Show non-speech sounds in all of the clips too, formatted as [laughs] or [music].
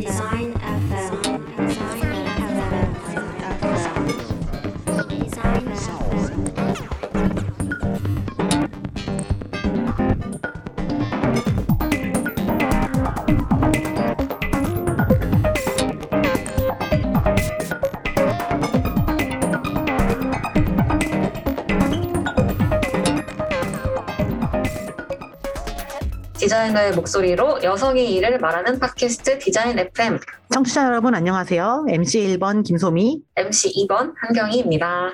Design FM. 디자이너의 목소리로 여성의 일을 말하는 팟캐스트 디자인 FM 청취자 여러분 안녕하세요. MC 1번 김소미. MC 2번 한경희입니다.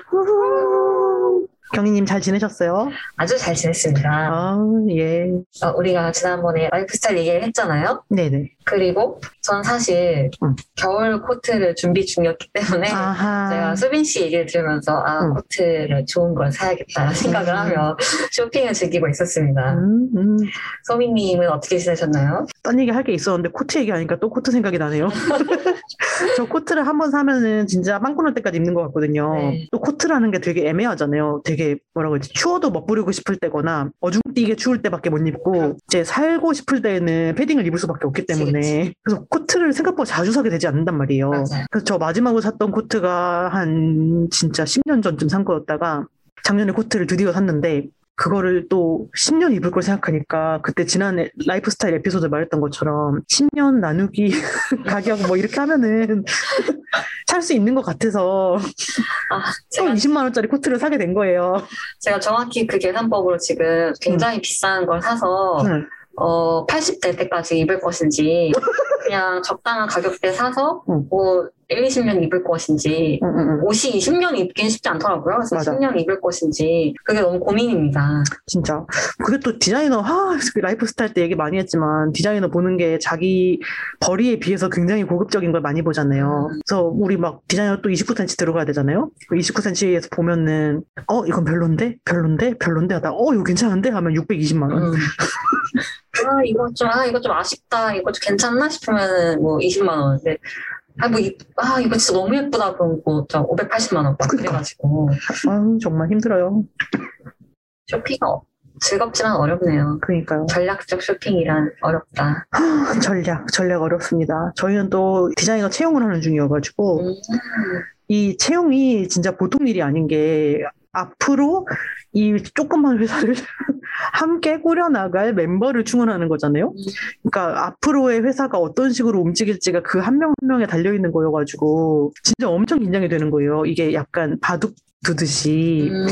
경희님 잘 지내셨어요? 아주 잘 지냈습니다. 아, 예. 어, 우리가 지난번에 라이프스타일 얘기를 했잖아요. 네네. 그리고 전 사실 음. 겨울 코트를 준비 중이었기 때문에 아하. 제가 수빈 씨 얘기를 들으면서 아 음. 코트를 좋은 걸 사야겠다 생각을 음. 하며 쇼핑을 즐기고 있었습니다. 음, 음. 소민님은 어떻게 지내셨나요? 딴 얘기 할 게 있었는데 코트 얘기하니까 또 코트 생각이 나네요. [laughs] 저 코트를 한번 사면은 진짜 빵꾸 날 때까지 입는 것 같거든요. 네. 또 코트라는 게 되게 애매하잖아요. 되게 뭐라고 해야지 추워도 멋부리고 싶을 때거나 어중띄게 추울 때밖에 못 입고 이제 살고 싶을 때는 패딩을 입을 수밖에 없기 그치, 때문에 그래서 코트를 생각보다 자주 사게 되지 않는단 말이에요. 맞아요. 그래서 저 마지막으로 샀던 코트가 한 진짜 10년 전쯤 산 거였다가 작년에 코트를 드디어 샀는데 그거를 또 10년 입을 걸 생각하니까 그때 지난 라이프 스타일 에피소드 말했던 것처럼 10년 나누기 [laughs] 가격 뭐 이렇게 하면은 [laughs] 살 수 있는 것 같아서 아, [laughs] 또 제가 20만 원짜리 코트를 사게 된 거예요. 제가 정확히 그 계산법으로 지금 굉장히 비싼 걸 사서 응. 어, 80될 때까지 입을 것인지, [laughs] 그냥 적당한 가격대 사서, 응. 뭐, 1, 20년 입을 것인지. 옷이 20년 입긴 쉽지 않더라고요. 그래서 맞아. 10년 입을 것인지, 그게 너무 고민입니다. 진짜. 그게 또 디자이너, 하, 그 라이프 스타일 때 얘기 많이 했지만, 디자이너 보는 게 자기 벌이에 비해서 굉장히 고급적인 걸 많이 보잖아요. 그래서 우리 막 디자이너 또 29cm 들어가야 되잖아요? 29cm에서 보면은, 어, 이건 별론데? 별론데? 별론데? 하다, 어, 이거 괜찮은데? 하면 620만 원. [laughs] 음. 아, 이거 좀, 아, 이거 좀 아쉽다. 이거 좀 괜찮나 싶으면은 뭐 20만원. 근데, 아, 뭐, 이, 아, 이거 진짜 너무 예쁘다. 그럼 뭐, 저 580만 원 막 그러니까. 그래가지고. 아유, 정말 힘들어요. 쇼핑은 어- 즐겁지만 어렵네요. 그러니까요. 전략적 쇼핑이란 어렵다. [laughs] 전략, 전략 어렵습니다. 저희는 또 디자이너 채용을 하는 중이어가지고, 음. 이 채용이 진짜 보통 일이 아닌 게 앞으로 이 조그만 회사를 [laughs] 함께 꾸려나갈 멤버를 충원하는 거잖아요. 그러니까 앞으로의 회사가 어떤 식으로 움직일지가 그 한명한 명에 달려 있는 거여가지고 진짜 엄청 긴장이 되는 거예요. 이게 약간 바둑 두듯이 음.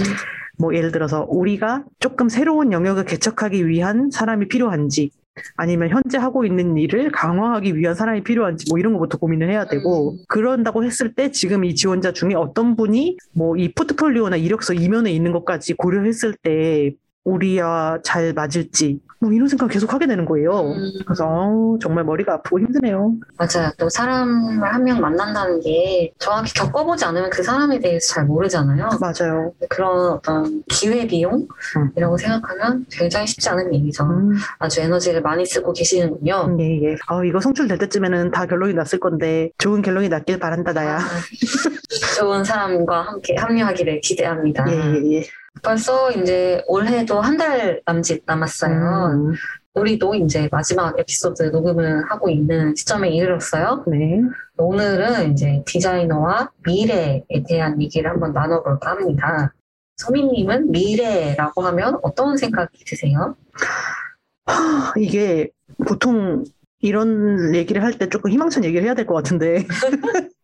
뭐 예를 들어서 우리가 조금 새로운 영역을 개척하기 위한 사람이 필요한지 아니면 현재 하고 있는 일을 강화하기 위한 사람이 필요한지 뭐 이런 것부터 고민을 해야 되고 음. 그런다고 했을 때 지금 이 지원자 중에 어떤 분이 뭐 이 포트폴리오나 이력서 이면에 있는 것까지 고려했을 때 우리와 잘 맞을지 뭐 이런 생각 계속 하게 되는 거예요. 음. 그래서 정말 머리가 아프고 힘드네요. 맞아요. 또 사람을 한 명 만난다는 게 정확히 겪어보지 않으면 그 사람에 대해서 잘 모르잖아요. 맞아요. 그런 어떤 기회 비용이라고 생각하면 굉장히 쉽지 않은 일이죠. 음, 아주 에너지를 많이 쓰고 계시는군요. 예, 예. 아, 이거 송출될 때쯤에는 다 결론이 났을 건데 좋은 결론이 났길 바란다, 나야. 아, 좋은 사람과 함께 합류하기를 기대합니다. 예, 예, 예. 벌써 이제 올해도 한 달 남짓 남았어요. 음, 우리도 이제 마지막 에피소드 녹음을 하고 있는 시점에 이르렀어요. 네. 오늘은 이제 디자이너와 미래에 대한 얘기를 한번 나눠볼까 합니다. 소민님은 미래라고 하면 어떤 생각이 드세요? 하, 이게 보통 이런 얘기를 할 때 조금 희망찬 얘기를 해야 될 것 같은데. [laughs]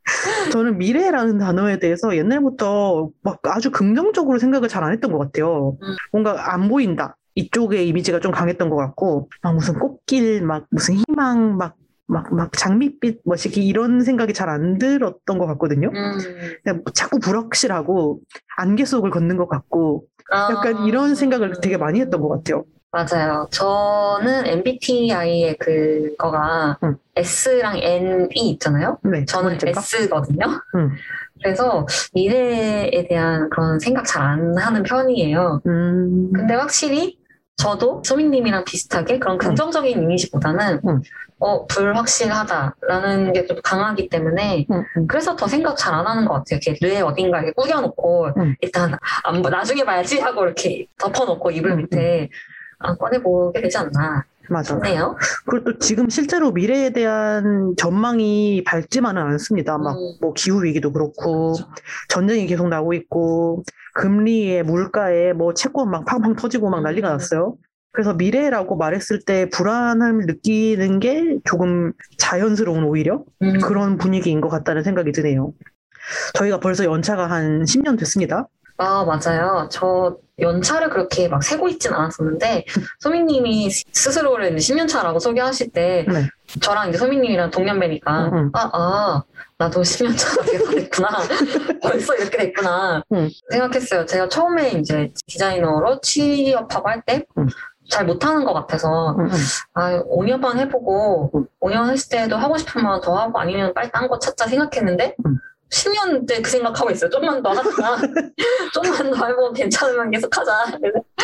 저는 미래라는 단어에 대해서 옛날부터 막 아주 긍정적으로 생각을 잘 안 했던 것 같아요. 음. 뭔가 안 보인다. 이쪽의 이미지가 좀 강했던 것 같고, 막 무슨 꽃길, 막 무슨 희망, 막, 막, 막 장밋빛, 뭐, 이런 생각이 잘 안 들었던 것 같거든요. 음, 그냥 자꾸 불확실하고, 안개 속을 걷는 것 같고, 약간 아, 이런 생각을 되게 많이 했던 것 같아요. 맞아요. 저는 MBTI의 그거가 음. S랑 N이 있잖아요. 네. 저는? S거든요. 음. 그래서 미래에 대한 그런 생각 잘 안 하는 편이에요. 음, 근데 확실히 저도 소민님이랑 비슷하게 그런 긍정적인 이미지보다는 음. 어, 불확실하다라는 게 좀 강하기 때문에 음, 음. 그래서 더 생각 잘 안 하는 것 같아요. 이렇게 뇌 어딘가에 꾸겨놓고 음. 일단 안, 봐- 나중에 봐야지 하고 이렇게 덮어놓고 이불 음, 밑에 안 꺼내보게 되지 않나. 맞아. 싶네요. 그리고 또 지금 실제로 미래에 대한 전망이 밝지만은 않습니다. 막 음. 뭐 기후 위기도 그렇고 그렇죠. 전쟁이 계속 나고 있고 금리에 물가에 뭐 채권 막 팡팡 터지고 막 난리가 음. 났어요. 그래서 미래라고 말했을 때 불안함을 느끼는 게 조금 자연스러운 오히려 음. 그런 분위기인 것 같다는 생각이 드네요. 저희가 벌써 연차가 한 10년 됐습니다. 아, 맞아요. 저 연차를 그렇게 막 세고 있진 않았었는데, 소민님이 스스로를 10년 차라고 소개하실 때, 네. 저랑 이제 소민님이랑 동년배니까, 응, 응. 아, 아, 나도 10년 차가 돼서 됐구나. 벌써 이렇게 됐구나. 응. 생각했어요. 제가 처음에 이제 디자이너로 취업하고 할 때, 응. 잘 못하는 것 같아서, 응, 응. 아, 5년만 해보고, 응. 5년 했을 때도 하고 싶으면 더 하고 아니면 빨리 딴 거 찾자 생각했는데, 응. 10년 때그 생각하고 있어요. 좀만 더 하자. [laughs] 좀만 더 해보면 괜찮으면 계속 하자.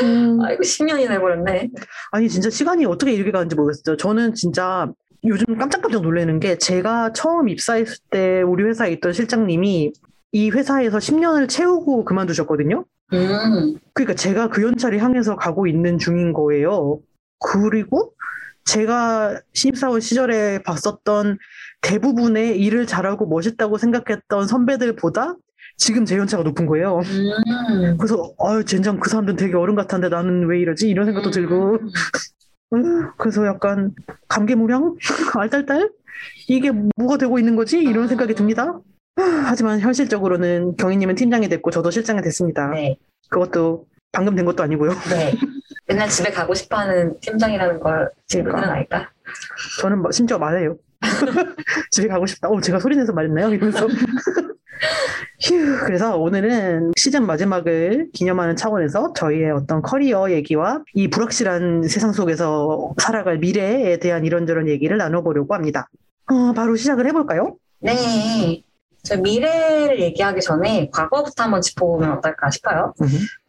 음. 아이고, 10년이 돼버렸네. 아니 진짜 시간이 어떻게 이렇게 가는지 모르겠어요. 저는 진짜 요즘 깜짝깜짝 놀라는 게 제가 처음 입사했을 때 우리 회사에 있던 실장님이 이 회사에서 10년을 채우고 그만두셨거든요. 음, 그러니까 제가 그 연차를 향해서 가고 있는 중인 거예요. 그리고 제가 신입사원 시절에 봤었던 대부분의 일을 잘하고 멋있다고 생각했던 선배들보다 지금 제 연차가 높은 거예요. 음. 그래서 아유 젠장 그 사람들은 되게 어른 같았는데 나는 왜 이러지 이런 생각도 들고 음. [laughs] 음, 그래서 약간 감개무량 [laughs] 알딸딸 이게 뭐가 되고 있는 거지 이런 생각이 듭니다. 하지만 현실적으로는 경희님은 팀장이 됐고 저도 실장이 됐습니다. 네, 그것도 방금 된 것도 아니고요. 네. 맨날 집에 가고 싶어 하는 팀장이라는 걸 친구들은 그러니까. 알까? 저는 뭐 심지어 말해요. [laughs] 집에 가고 싶다. 어, 제가 소리내서 말했나요? 이러면서. [laughs] 휴, 그래서 오늘은 시즌 마지막을 기념하는 차원에서 저희의 어떤 커리어 얘기와 이 불확실한 세상 속에서 살아갈 미래에 대한 이런저런 얘기를 나눠보려고 합니다. 어, 바로 시작을 해볼까요? 네. 저 미래를 얘기하기 전에 과거부터 한번 짚어보면 어떨까 싶어요.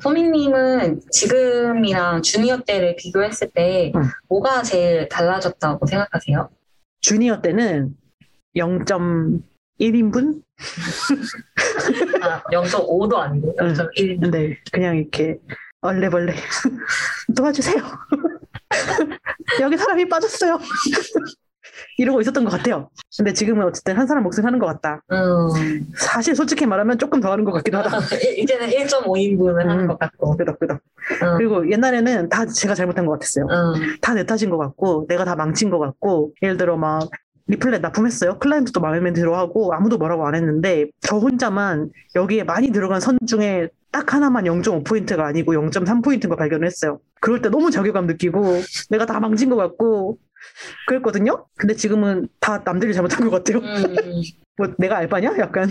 소민님은 지금이랑 주니어 때를 비교했을 때 응. 뭐가 제일 달라졌다고 생각하세요? 주니어 때는 0.1인분? 아, 0.5도 아니고 0.1. 네, 그냥 이렇게 얼레벌레 도와주세요. 여기 사람이 빠졌어요. 이러고 있었던 것 같아요. 근데 지금은 어쨌든 한 사람 몫을 하는 것 같다. 음, 사실 솔직히 말하면 조금 더 하는 것 같기도 하다. 이제는 1.5인분을 하는 음. 것 같고. 끄덕끄덕. 음, 그리고 옛날에는 다 제가 잘못한 것 같았어요. 음, 다내 탓인 것 같고, 내가 다 망친 것 같고, 예를 들어 막 리플렛 납품했어요. 클라이언트도 마음에 들어하고 아무도 뭐라고 안 했는데 저 혼자만 여기에 많이 들어간 선 중에 딱 하나만 0.5포인트가 아니고 0.3포인트인 걸 발견했어요. 그럴 때 너무 자괴감 느끼고 내가 다 망친 것 같고 그랬거든요. 근데 지금은 다 남들이 잘못한 것 같아요. 음. 뭐 내가 알바냐? 약간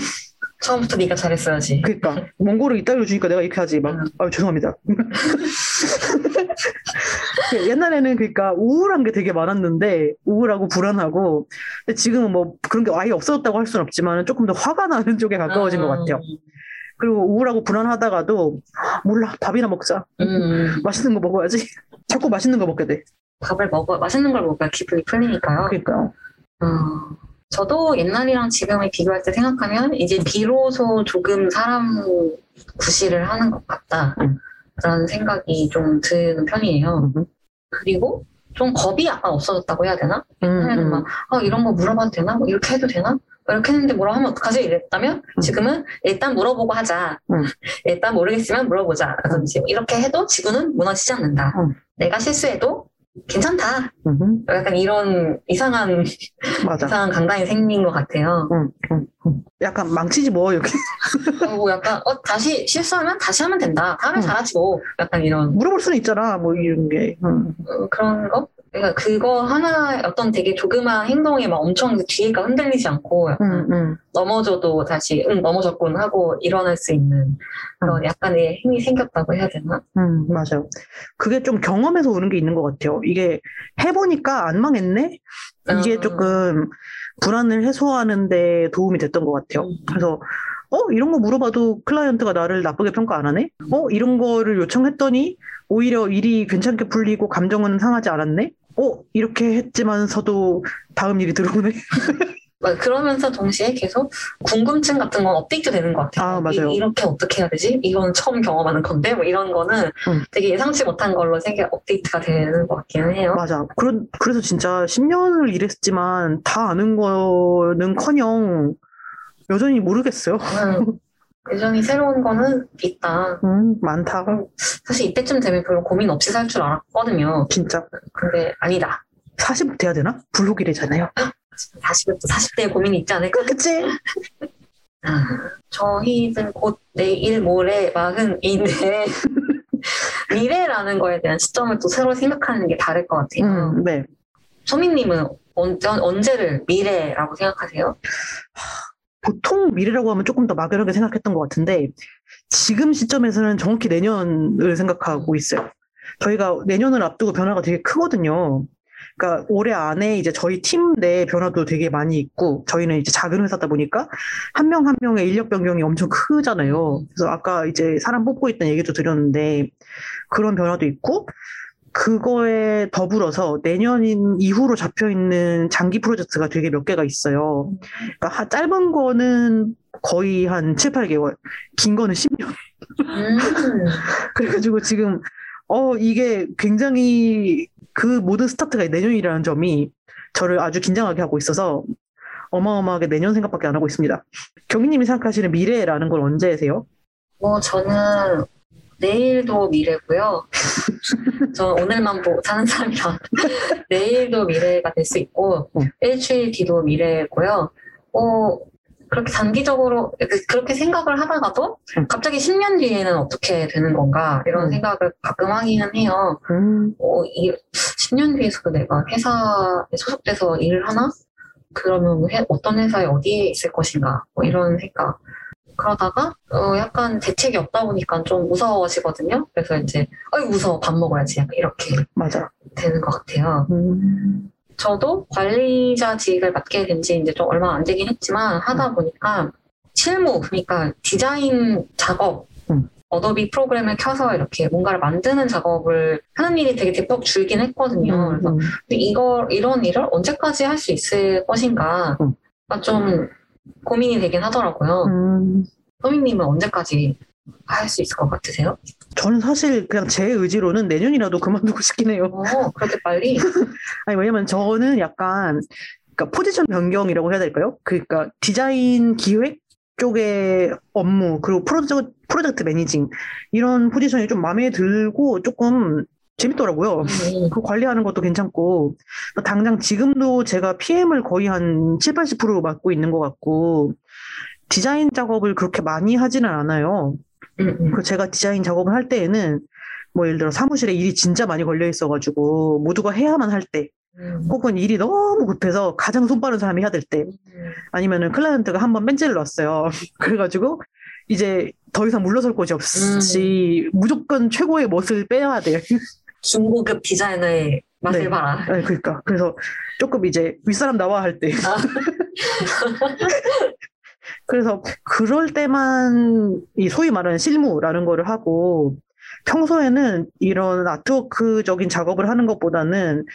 처음부터 네가 잘했어야지. 그러니까 원고를 이따위로 주니까 내가 이렇게 하지 막 음. 아 죄송합니다. 그 옛날에는 그러니까 우울한 게 되게 많았는데 우울하고 불안하고 근데 지금은 뭐 그런 게 아예 없어졌다고 할 수는 없지만 조금 더 화가 나는 쪽에 가까워진 것 같아요. 그리고 우울하고 불안하다가도 몰라 밥이나 먹자 음, 맛있는 거 먹어야지 자꾸 맛있는 거 먹게 돼. 밥을 먹어 맛있는 걸 먹어야 기분이 풀리니까요. 그러니까 어, 저도 옛날이랑 지금을 비교할 때 생각하면 이제 비로소 조금 사람 구실을 하는 것 같다 라는 음. 생각이 좀 드는 편이에요. 음, 그리고 좀 겁이 약간 없어졌다고 해야 되나? 음, 하면은 음. 막, 아, 이런 거 물어봐도 되나? 뭐 이렇게 해도 되나? 뭐 이렇게 했는데 뭐라 하면 어떡하지? 이랬다면 음. 지금은 일단 물어보고 하자. 음. 일단 모르겠으면 물어보자. 라든지 이렇게 해도 지구는 무너지지 않는다. 음. 내가 실수해도 괜찮다. 음, 약간 이런 이상한 맞아. 이상한 강단이 생긴 것 같아요. 음, 음, 음. 약간 망치지 뭐 이렇게 뭐 약간 어 다시 실수하면 다시 하면 된다. 다음에 음. 잘하지 뭐. 약간 이런 물어볼 수는 있잖아 뭐 이런 게. 음. 어, 그런 거. 그러니까 그거 하나 어떤 되게 조그마한 행동에 막 엄청 뒤가 흔들리지 않고 음, 음. 넘어져도 다시 응 넘어졌군 하고 일어날 수 있는 그런 약간의 힘이 생겼다고 해야 되나? 음, 맞아요. 그게 좀 경험에서 오는 게 있는 것 같아요. 이게 해보니까 안 망했네? 이게 음. 조금 불안을 해소하는데 도움이 됐던 것 같아요. 음. 그래서, 어, 이런 거 물어봐도 클라이언트가 나를 나쁘게 평가 안 하네? 어, 이런 거를 요청했더니 오히려 일이 괜찮게 풀리고 감정은 상하지 않았네? 어, 이렇게 했지만서도 다음 일이 들어오네? [laughs] 막 그러면서 동시에 계속 궁금증 같은 건 업데이트 되는 것 같아요. 아, 맞아요. 이, 렇게 어떻게 해야 되지? 이건 처음 경험하는 건데 뭐 이런 거는 음. 되게 예상치 못한 걸로 생겨 업데이트가 되는 것 같기는 해요. 맞아. 그러, 그래서 진짜 10년을 일했지만 다 아는 거는 커녕 여전히 모르겠어요. 음, 여전히 새로운 거는 있다. 음, 많다. 사실 이때쯤 되면 별로 고민 없이 살 줄 알았거든요. 진짜. 근데 아니다. 40 돼야 되나? 블록이래잖아요. 40대, 40대에 고민이 있지 않을까? 그치? 아, [laughs] 저희는 곧 내일 모레 마흔인데 [laughs] 미래라는 거에 대한 시점을 또 새로 생각하는 게 다를 것 같아요. 음, 네. 소민님은 언제, 언제를 미래라고 생각하세요? 보통 미래라고 하면 조금 더 막연하게 생각했던 것 같은데 지금 시점에서는 정확히 내년을 생각하고 있어요. 저희가 내년을 앞두고 변화가 되게 크거든요. 그러니까 올해 안에 이제 저희 팀 내 변화도 되게 많이 있고 저희는 이제 작은 회사다 보니까 한 명한 명의 인력 변경이 엄청 크잖아요. 그래서 아까 이제 사람 뽑고 있다는 얘기도 드렸는데 그런 변화도 있고 그거에 더불어서 내년 이후로 잡혀 있는 장기 프로젝트가 되게 몇 개가 있어요. 그러니까 하- 짧은 거는 거의 한 7, 8개월, 긴 거는 10년. 음, [laughs] 그래가지고 지금 어 이게 굉장히 그 모든 스타트가 내년이라는 점이 저를 아주 긴장하게 하고 있어서 어마어마하게 내년 생각밖에 안 하고 있습니다. 경희님이 생각하시는 미래라는 건 언제세요? 뭐 저는 내일도 미래고요. [laughs] 저는 오늘만 보고 사는 사람이라 [laughs] 내일도 미래가 될 수 있고 음. 일주일 뒤도 미래고요. 어, 그렇게 단기적으로 그- 그렇게 생각을 하다가도 음. 갑자기 10년 뒤에는 어떻게 되는 건가 이런 음. 생각을 가끔 하기는 해요. 음, 어, 이 10년 뒤에서도 내가 회사에 소속돼서 일을 하나? 그러면 회- 어떤 회사에 어디에 있을 것인가? 뭐 이런 생각. 그러다가 어, 약간 대책이 없다 보니까 좀 무서워지거든요. 그래서 이제 아유 무서워 밥 먹어야지 약간 이렇게 맞아. 되는 것 같아요. 음, 저도 관리자직을 맡게 된 지 이제 좀 얼마 안 되긴 했지만 하다 보니까 실무 그러니까 디자인 작업 음. 어도비 프로그램을 켜서 이렇게 뭔가를 만드는 작업을 하는 일이 되게 대폭 줄긴 했거든요. 그래서 음, 이걸 이런 일을 언제까지 할 수 있을 것인가 음. 가좀 고민이 되긴 하더라고요. 음. 소민님은 언제까지 할 수 있을 것 같으세요? 저는 사실 그냥 제 의지로는 내년이라도 그만두고 싶긴 해요. 어, 그렇게 빨리? [laughs] 아니, 왜냐면 저는 약간, 그러니까 포지션 변경이라고 해야 될까요? 그러니까 디자인 기획 쪽의 업무, 그리고 프로젝트, 프로젝트 매니징, 이런 포지션이 좀 마음에 들고 조금 재밌더라고요. 음, 그 관리하는 것도 괜찮고, 당장 지금도 제가 PM을 거의 한 7, 80% 맡고 있는 것 같고, 디자인 작업을 그렇게 많이 하지는 않아요. 음, 음. 그 제가 디자인 작업을 할 때에는 뭐 예를 들어 사무실에 일이 진짜 많이 걸려 있어가지고 모두가 해야만 할 때, 음, 혹은 일이 너무 급해서 가장 손 빠른 사람이 해야 될 때, 음. 아니면은 클라이언트가 한번 벤치를 놨어요. [laughs] 그래가지고 이제 더 이상 물러설 곳이 없이 무조건 최고의 멋을 빼야 돼. 중고급 디자이너의 맛을 네. 봐라. 네, 그러니까 그래서 조금 이제 윗사람 나와 할 때. 아. [laughs] 그래서 그럴 때만 이 소위 말하는 실무라는 거를 하고 평소에는 이런 아트워크적인 작업을 하는 것보다는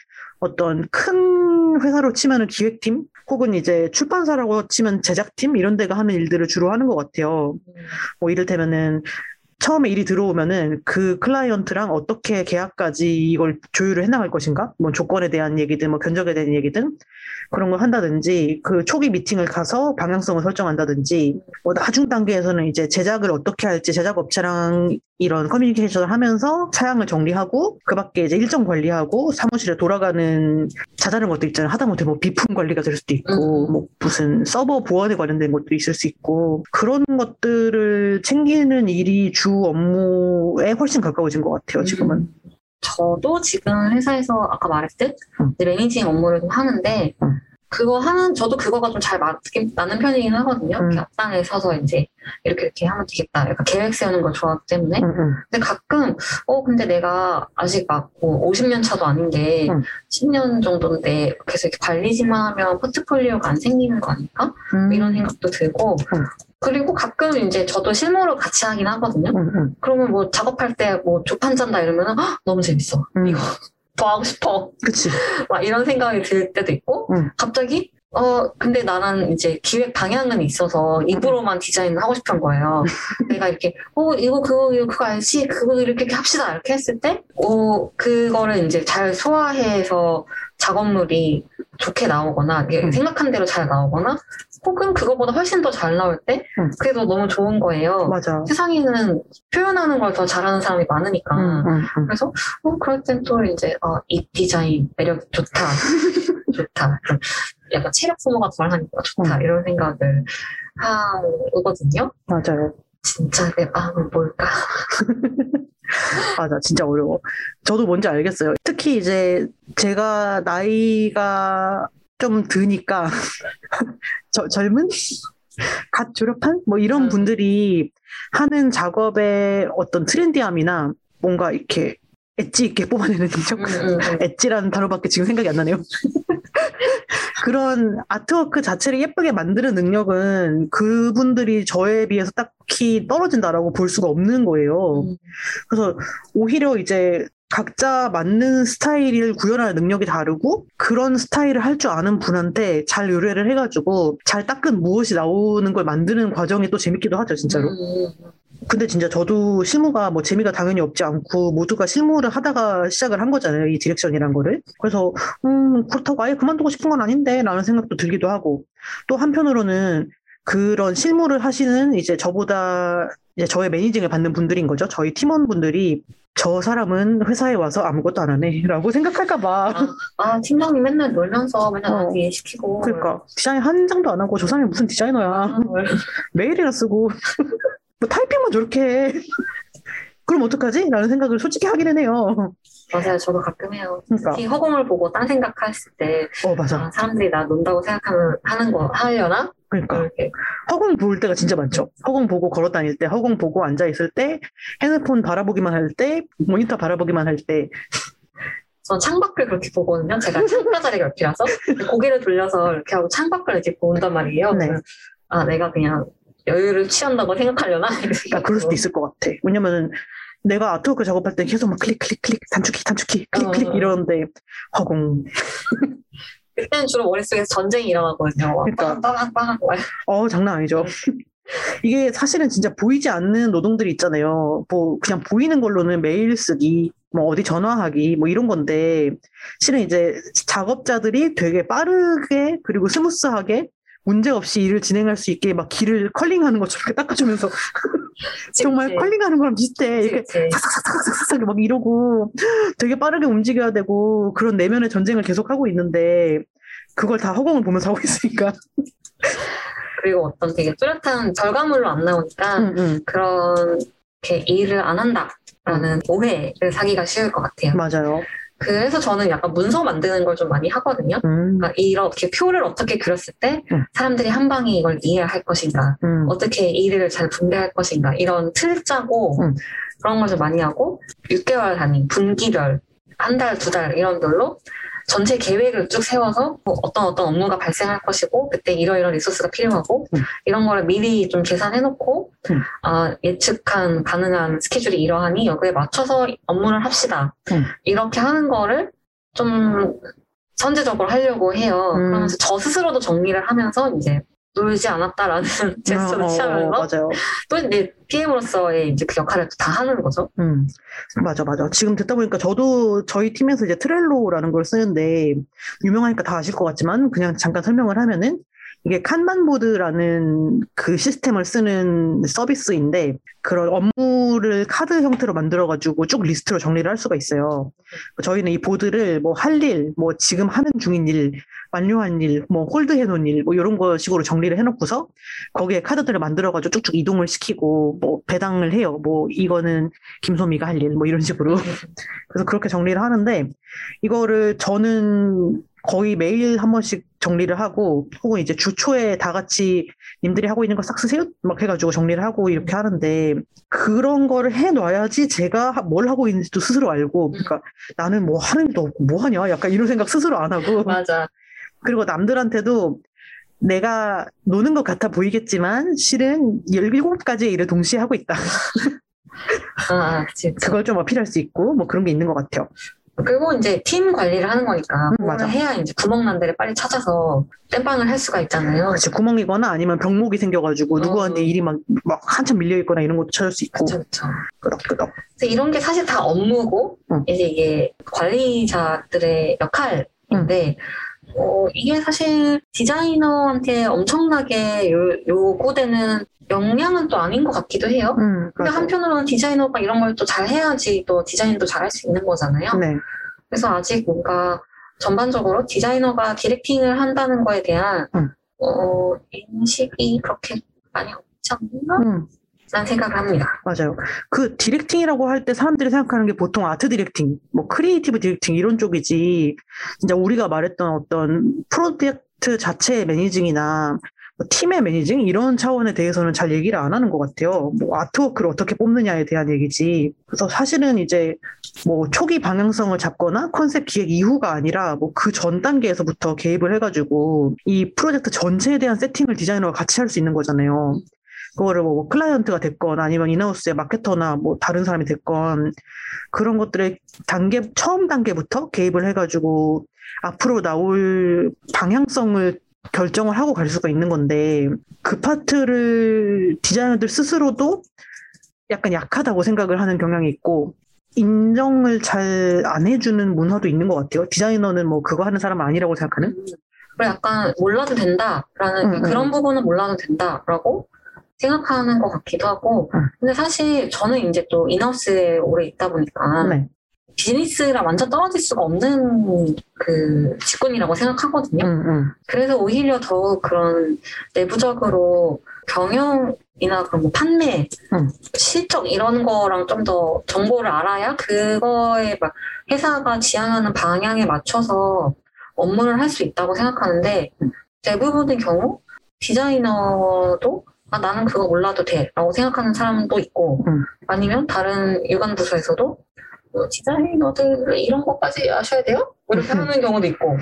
어떤 큰 회사로 치면은 기획팀 혹은 이제 출판사라고 치면 제작팀 이런 데가 하는 일들을 주로 하는 것 같아요. 뭐 이를테면은 처음에 일이 들어오면은 그 클라이언트랑 어떻게 계약까지 이걸 조율을 해나갈 것인가? 뭐 조건에 대한 얘기든 뭐 견적에 대한 얘기든 그런 걸 한다든지 그 초기 미팅을 가서 방향성을 설정한다든지 뭐 나중 단계에서는 이제 제작을 어떻게 할지 제작 업체랑 이런 커뮤니케이션을 하면서 사양을 정리하고 그 밖에 이제 일정 관리하고 사무실에 돌아가는 자잘한 것도 있잖아요. 하다못해 뭐 비품 관리가 될 수도 있고 음. 뭐 무슨 서버 보안에 관련된 것도 있을 수 있고 그런 것들을 챙기는 일이 주 업무에 훨씬 가까워진 것 같아요. 지금은. 음. 저도 지금 회사에서 아까 말했듯 음. 매니징 업무를 좀 하는데 음. 그거 하는 저도 그거가 좀 잘 맞긴 나는 편이긴 하거든요. 음. 앞단에 서서 이제 이렇게 이렇게 하면 되겠다. 약간 계획 세우는 걸 좋아하기 때문에. 응, 응. 근데 가끔 어 근데 내가 아직 막뭐 50년 차도 아닌데 음. 10년 정도인데 계속 이렇게 관리지만 하면 포트폴리오가 안 생기는 거 아닐까? 음. 이런 생각도 들고 음. 그리고 가끔 이제 저도 실무를 같이 하긴 하거든요. 응, 응. 그러면 뭐 작업할 때 뭐 조판 짠다 이러면 은 너무 재밌어. 음. 이거 더 하고 싶어. 그치. [laughs] 막 이런 생각이 들 때도 있고 음. 갑자기 어, 근데 나는 이제 기획 방향은 있어서 입으로만 디자인을 하고 싶은 거예요. [laughs] 내가 이렇게, 어, 이거, 그거, 이거, 그거 알지? 그거 이렇게, 이렇게 합시다. 이렇게 했을 때, 어, 그거를 이제 잘 소화해서 작업물이 좋게 나오거나, 음. 생각한 대로 잘 나오거나, 혹은 그거보다 훨씬 더 잘 나올 때, 음. 그래도 너무 좋은 거예요. 맞아. 세상에는 표현하는 걸 더 잘하는 사람이 많으니까. 음, 음, 음. 그래서 어, 그럴 땐 또 이제 어, 이 디자인 매력 좋다 [laughs] 좋다 좀 약간 체력 소모가 덜하니까 좋다 음. 이런 생각을 하거든요 맞아요. 진짜 내 마음은 뭘까 [laughs] 맞아. 진짜 어려워. 저도 뭔지 알겠어요. 특히 이제 제가 나이가 좀 드니까 [laughs] 저, 젊은? 갓 졸업한? 뭐 이런 음. 분들이 하는 작업의 어떤 트렌디함이나 뭔가 이렇게 엣지 있게 뽑아내는 능력? 음, 음, 음. 엣지라는 단어밖에 지금 생각이 안 나네요. [laughs] 그런 아트워크 자체를 예쁘게 만드는 능력은 그분들이 저에 비해서 딱히 떨어진다라고 볼 수가 없는 거예요. 음. 그래서 오히려 이제 각자 맞는 스타일을 구현하는 능력이 다르고 그런 스타일을 할 줄 아는 분한테 잘 의뢰를 해가지고 잘 닦은 무엇이 나오는 걸 만드는 과정이 또 재밌기도 하죠, 진짜로. 음, 근데 진짜 저도 실무가 뭐 재미가 당연히 없지 않고 모두가 실무를 하다가 시작을 한 거잖아요. 이 direction이란 거를. 그래서 음 그렇다고 아예 그만두고 싶은 건 아닌데 라는 생각도 들기도 하고 또 한편으로는 그런 실무를 하시는 이제 저보다 이제 저의 매니징을 받는 분들인 거죠. 저희 팀원분들이 저 사람은 회사에 와서 아무것도 안 하네 라고 생각할까봐. 아 팀장님 맨날 놀면서 맨날 어. 나 뒤에 시키고 그러니까 디자인 한 장도 안 하고 저 사람이 무슨 디자이너야. 아, 뭘. [laughs] 메일이나 쓰고 [laughs] 뭐 타이핑만 저렇게 해. 그럼 어떡하지? 라는 생각을 솔직히 하기는 해요. 맞아요 저도 가끔 해요 그러니까 특히 허공을 보고 딴 생각했을 때 어 맞아. 아, 사람들이 나 논다고 생각하면 하는 거 하려나 그러니까 허공 볼 때가 진짜 많죠. 허공 보고 걸어 다닐 때, 허공 보고 앉아 있을 때, 핸드폰 바라보기만 할 때, 모니터 바라보기만 할 때. 전 창밖을 그렇게 보거든요. 제가 창가 자리 옆이라서 고개를 돌려서 이렇게 하고 창밖을 이렇게 본단 말이에요. 네. 아 내가 그냥 여유를 취한다고 생각하려나? 아, 그럴 수도 있을 것 같아. 왜냐면은 내가 artwork 작업할 때 계속 막 클릭, 클릭, 클릭, 단축키, 단축키, 클릭, 클릭 어. 이러는데 허공. 그때는 주로 머릿속에서 전쟁이 일어나거든요. 막 그러니까. 빵빵빵빵 어, 장난 아니죠. [laughs] 이게 사실은 진짜 보이지 않는 노동들이 있잖아요. 뭐 그냥 보이는 걸로는 메일 쓰기, 뭐 어디 전화하기, 뭐 이런 건데 실은 이제 작업자들이 되게 빠르게 그리고 smooth하게 문제 없이 일을 진행할 수 있게 막 길을 컬링하는 것처럼 이렇게 닦아주면서 [laughs] [laughs] 정말 컬링하는 거랑 비슷해. 이렇게 삭삭삭삭삭삭 막 이러고 되게 빠르게 움직여야 되고 그런 내면의 전쟁을 계속 하고 있는데 그걸 다 허공을 보면서 하고 있으니까. [laughs] 그리고 어떤 되게 뚜렷한 결과물로 안 나오니까 응, 응. 그렇게 일을 안 한다라는 오해를 사기가 쉬울 것 같아요. 맞아요. 그래서 저는 약간 문서 만드는 걸 좀 많이 하거든요. 음, 그러니까 이렇게 표를 어떻게 그렸을 때 음. 사람들이 한 방에 이걸 이해할 것인가, 음, 어떻게 일을 잘 분배할 것인가 이런 틀 짜고 음. 그런 걸 좀 많이 하고 6개월 단위, 분기별, 한 달, 두 달 이런 별로 전체 계획을 쭉 세워서 뭐 어떤 어떤 업무가 발생할 것이고 그때 이러이러한 리소스가 필요하고 음. 이런 거를 미리 좀 계산해놓고 음. 아, 예측한 가능한 스케줄이 이러하니 여기에 맞춰서 업무를 합시다. 음. 이렇게 하는 거를 좀 선제적으로 하려고 해요. 음. 그러면서 저 스스로도 정리를 하면서 이제 놀지 않았다라는 [laughs] 제스처를 어, 어, 취하면서 맞아요. 또 이제 PM으로서의 이제 그 역할을 다 하는 거죠. 음, 맞아, 맞아. 지금 듣다 보니까 저도 저희 팀에서 이제 Trello라는 걸 쓰는데, 유명하니까 다 아실 것 같지만, 그냥 잠깐 설명을 하면은, 이게 kanban board라는 그 시스템을 쓰는 서비스인데, 그런 업무를 카드 형태로 만들어가지고 쭉 리스트로 정리를 할 수가 있어요. 저희는 이 보드를 뭐 할 일, 뭐 지금 하는 중인 일, 완료한 일, 뭐 hold 해놓은 일, 뭐 이런 거 식으로 정리를 해놓고서 거기에 카드들을 만들어가지고 쭉쭉 이동을 시키고 뭐 배당을 해요. 뭐 이거는 김소미가 할 일, 뭐 이런 식으로. 그래서 그렇게 정리를 하는데 이거를 저는 거의 매일 한 번씩 정리를 하고 혹은 이제 주 초에 다 같이 님들이 하고 있는 거 싹 쓰세요? 막 해가지고 정리를 하고 이렇게 하는데 그런 거를 해놔야지 제가 하- 뭘 하고 있는지도 스스로 알고 그러니까 나는 뭐 하는 일도 없고 뭐 하냐 약간 이런 생각 스스로 안 하고 [laughs] 맞아. 그리고 남들한테도 내가 노는 것 같아 보이겠지만 실은 17가지의 일을 동시에 하고 있다. [laughs] 아, 그치. 그걸 좀 어필할 수 있고 뭐 그런 게 있는 것 같아요. 그리고 이제 팀 관리를 하는 거니까 음, 뭘 맞아. 해야 이제 구멍 난 데를 빨리 찾아서 땜빵을 할 수가 있잖아요. 그치, 구멍이거나 아니면 병목이 생겨가지고 어. 누구한테 일이 막, 막 한참 밀려 있거나 이런 것도 찾을 수 있고. 그렇죠. 끄덕끄덕. 이런 게 사실 다 업무고 응. 이제 이게 관리자들의 역할인데 어, 이게 사실 디자이너한테 엄청나게 요, 요구되는 역량은 또 아닌 것 같기도 해요. 음, 근데 맞아. 한편으로는 디자이너가 이런 걸 또 잘 해야지 또 디자인도 잘할 수 있는 거잖아요. 네. 그래서 아직 뭔가 전반적으로 디자이너가 directing을 한다는 거에 대한 응. 어, 인식이 그렇게 많이 없지 않나? 음, 라는 생각을 합니다. 맞아요. 그 directing이라고 할 때 사람들이 생각하는 게 보통 art directing, 뭐 creative directing 이런 쪽이지, 진짜 우리가 말했던 어떤 프로젝트 자체의 managing이나 뭐 팀의 managing 이런 차원에 대해서는 잘 얘기를 안 하는 것 같아요. 뭐 artwork를 어떻게 뽑느냐에 대한 얘기지. 그래서 사실은 이제 뭐 초기 방향성을 잡거나 컨셉 기획 이후가 아니라 뭐 그 전 단계에서부터 개입을 해가지고 이 프로젝트 전체에 대한 세팅을 디자이너가 같이 할 수 있는 거잖아요. 그거를 뭐 클라이언트가 됐건 아니면 in-house의 마케터나 뭐 다른 사람이 됐건 그런 것들의 단계 처음 단계부터 개입을 해가지고 앞으로 나올 방향성을 결정을 하고 갈 수가 있는 건데 그 파트를 디자이너들 스스로도 약간 약하다고 생각을 하는 경향이 있고 인정을 잘 안 해주는 문화도 있는 것 같아요. 디자이너는 뭐 그거 하는 사람 아니라고 생각하는? 약간 몰라도 된다라는 응, 그런 응. 부분은 몰라도 된다라고 생각하는 것 같기도 하고 응. 근데 사실 저는 이제 또 인하우스에 오래 있다 보니까 네. 비즈니스랑 완전 떨어질 수가 없는 그 직군이라고 생각하거든요. 응, 응. 그래서 오히려 더욱 그런 내부적으로 경영이나 그런 뭐 판매, 응. 실적 이런 거랑 좀 더 정보를 알아야 그거에 막 회사가 지향하는 방향에 맞춰서 업무를 할 수 있다고 생각하는데 대부분의 경우 디자이너도 아, 나는 그거 몰라도 돼 라고 생각하는 사람도 있고 응. 아니면 다른 유관 부서에서도 뭐 디자이너들 이런 것까지 아셔야 돼요? 뭐 이렇게 하는 경우도 있고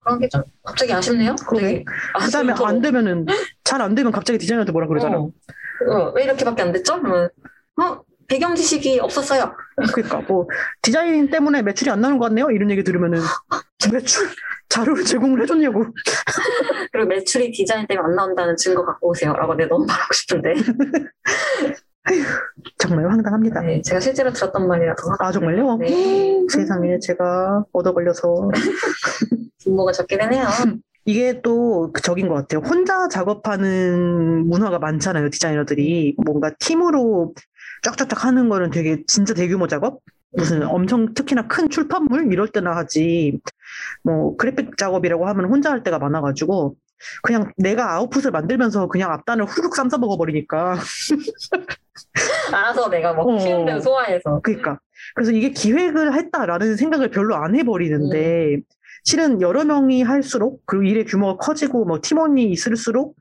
그런 게 좀 갑자기 아쉽네요. 그러게. 그 다음에 아쉽고. 안 되면은, 잘 안 되면 갑자기 디자이너한테 뭐라 그러잖아. 어. 어, 왜 이렇게밖에 안 됐죠? 그러면 어 배경 지식이 없었어요. 그러니까 뭐 디자인 때문에 매출이 안 나오는 것 같네요. 이런 얘기 들으면은 [laughs] 매출 자료를 제공을 해줬냐고. 그리고 매출이 디자인 때문에 안 나온다는 증거 갖고 오세요라고 내가 너무 말하고 싶은데 [laughs] 정말 황당합니다. 네, 제가 실제로 들었던 말이라서 아 정말요? 네. 세상에 제가 얻어 걸려서 [laughs] 분모가 적게 되네요. [laughs] 이게 또그 적인 것 같아요. 혼자 작업하는 문화가 많잖아요. 디자이너들이 뭔가 팀으로 쫙쫙쫙 하는 거는 되게 진짜 대규모 작업 무슨 엄청 특히나 큰 출판물 이럴 때나 하지 뭐 그래픽 작업이라고 하면 혼자 할 때가 많아가지고 그냥 내가 아웃풋을 만들면서 그냥 앞단을 후룩 쌈싸 먹어버리니까 알아서 내가 뭐 어. 쉬운 대로 소화해서 그러니까 그래서 이게 기획을 했다라는 생각을 별로 안 해버리는데 실은 여러 명이 할수록 그리고 일의 규모가 커지고 뭐 팀원이 있을수록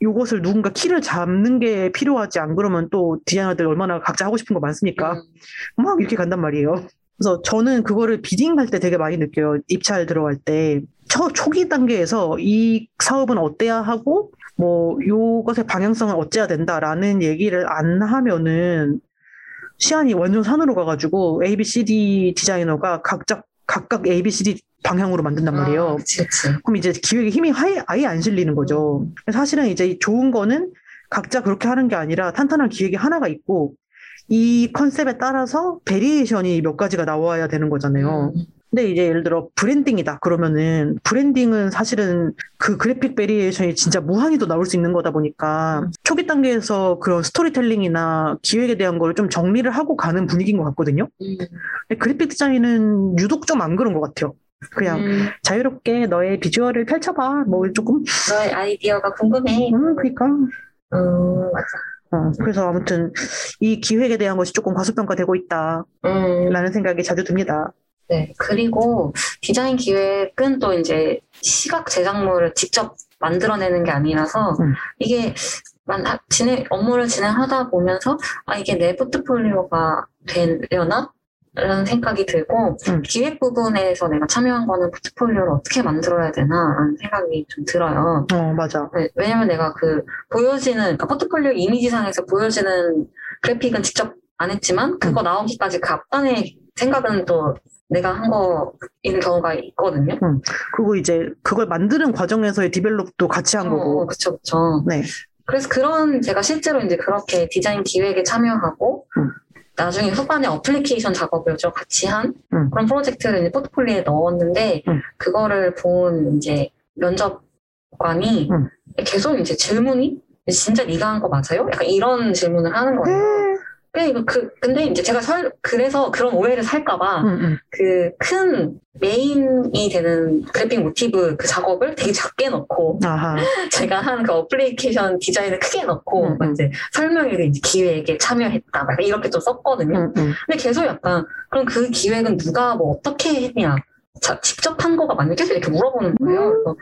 이것을 누군가 키를 잡는 게 필요하지 안 그러면 또 디자이너들 얼마나 각자 하고 싶은 거 많습니까? 음. 막 이렇게 간단 말이에요. 그래서 저는 그거를 비딩 할 때 되게 많이 느껴요. 입찰 들어갈 때. 초, 초기 단계에서 이 사업은 어때야 하고, 뭐, 요것의 방향성은 어째야 된다라는 얘기를 안 하면은 시안이 완전 산으로 가가지고 A, B, C, D 디자이너가 각자, 각각 A, B, C, D 방향으로 만든단 말이에요. 아, 그치 그치. 그럼 이제 기획에 힘이 아예, 아예 안 실리는 거죠. 사실은 이제 좋은 거는 각자 그렇게 하는 게 아니라 탄탄한 기획이 하나가 있고 이 컨셉에 따라서 variation이 몇 가지가 나와야 되는 거잖아요. 음. 근데 이제 예를 들어 브랜딩이다 그러면은 브랜딩은 사실은 그 그래픽 variation이 진짜 무한히 또 나올 수 있는 거다 보니까 초기 단계에서 그런 스토리텔링이나 기획에 대한 걸 좀 정리를 하고 가는 분위기인 것 같거든요. 음. 근데 그래픽 디자인은 유독 좀 안 그런 것 같아요. 그냥 음, 자유롭게 너의 비주얼을 펼쳐봐. 뭐 조금 너의 아이디어가 궁금해. 음, 그러니까. 음, 맞아. 어, 그래서 아무튼 이 기획에 대한 것이 조금 과소평가되고 있다라는 음, 생각이 자주 듭니다. 네. 그리고 디자인 기획은 또 이제 시각 제작물을 직접 만들어내는 게 아니라서 음. 이게 만- 하- 진행, 업무를 진행하다 보면서 아, 이게 내 포트폴리오가 되려나? 라는 생각이 들고 음. 기획 부분에서 내가 참여한 거는 포트폴리오를 어떻게 만들어야 되나 라는 생각이 좀 들어요. 어, 맞아. 네, 왜냐면 내가 그 보여지는 그러니까 포트폴리오 이미지상에서 보여지는 그래픽은 직접 안 했지만 그거 나오기까지 그 앞단의 생각은 또 내가 한 거인 경우가 있거든요. 그리고 이제 그걸 만드는 과정에서의 develop도 같이 한 어, 거고. 그쵸, 그쵸. 네. 그래서 그런 제가 실제로 이제 그렇게 디자인 기획에 참여하고 음. 나중에 후반에 어플리케이션 작업을 좀 같이 한 음. 그런 프로젝트를 이제 포트폴리오에 넣었는데 음. 그거를 본 이제 면접관이 음. 계속 이제 질문이 진짜 네가 한 거 맞아요? 약간 이런 질문을 하는 거예요. 근데 이거 그 근데 이제 제가 설 그래서 그런 오해를 살까봐 음, 음. 그 큰 메인이 되는 그래픽 모티브 그 작업을 되게 작게 넣고 아하. [laughs] 제가 한 그 어플리케이션 디자인을 크게 넣고 음, 막 음. 이제 설명에 이제 기획에 참여했다 막 이렇게 좀 썼거든요. 근데 계속 약간 그럼 그 기획은 누가 뭐 어떻게 했냐? 자, 직접 한 거가 맞냐? 계속 이렇게 물어보는 거예요. 음. 그래서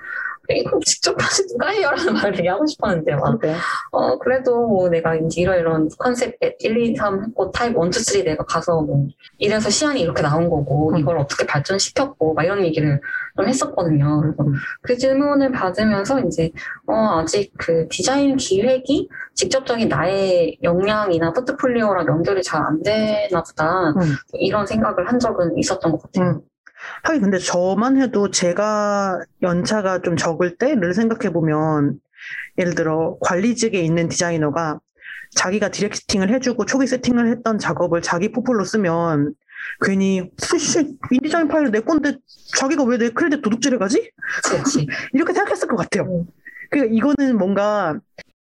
이거 직접 하지 누가 해요라는 [laughs] 말을 되게 하고 싶었는데 막 그러게. 어, 그래도 뭐 내가 이제 이런 이런 컨셉 1, 2, 3 했고 타입 1, 2, 3 내가 가서 뭐 이래서 시안이 이렇게 나온 거고 음. 이걸 어떻게 발전시켰고 막 이런 얘기를 좀 했었거든요. 그래서 음. 그 질문을 받으면서 이제 어, 아직 그 디자인 기획이 직접적인 나의 역량이나 포트폴리오랑 연결이 잘 안 되나 보다 음. 이런 생각을 한 적은 있었던 것 같아요. 음. 하긴 근데 저만 해도 제가 연차가 좀 적을 때를 생각해 보면 예를 들어 관리직에 있는 디자이너가 자기가 디렉팅을 해주고 초기 세팅을 했던 작업을 자기 포폴로 쓰면 괜히 쓰씨 인디자인 파일 내 건데 자기가 왜 내 크레딧 도둑질해 가지? [laughs] 이렇게 생각했을 것 같아요. 음. 그러니까 이거는 뭔가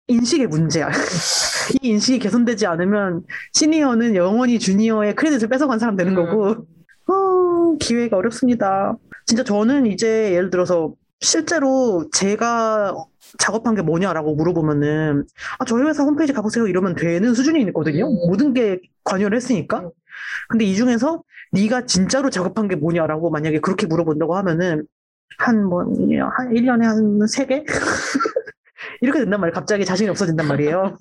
인식의 문제야. [laughs] 이 인식이 개선되지 않으면 시니어는 영원히 주니어의 크레딧을 뺏어간 사람 되는 거고 어, 기회가 어렵습니다. 진짜 저는 이제 예를 들어서 실제로 제가 작업한 게 뭐냐라고 물어보면은 아, 저희 회사 홈페이지 가보세요 이러면 되는 수준이 있거든요. 음. 모든 게 관여를 했으니까. 음. 근데 이 중에서 네가 진짜로 작업한 게 뭐냐라고 만약에 그렇게 물어본다고 하면은 한 뭐, 한 1년에 한 3개? [laughs] 이렇게 된단 말이에요. 갑자기 자신이 없어진단 말이에요.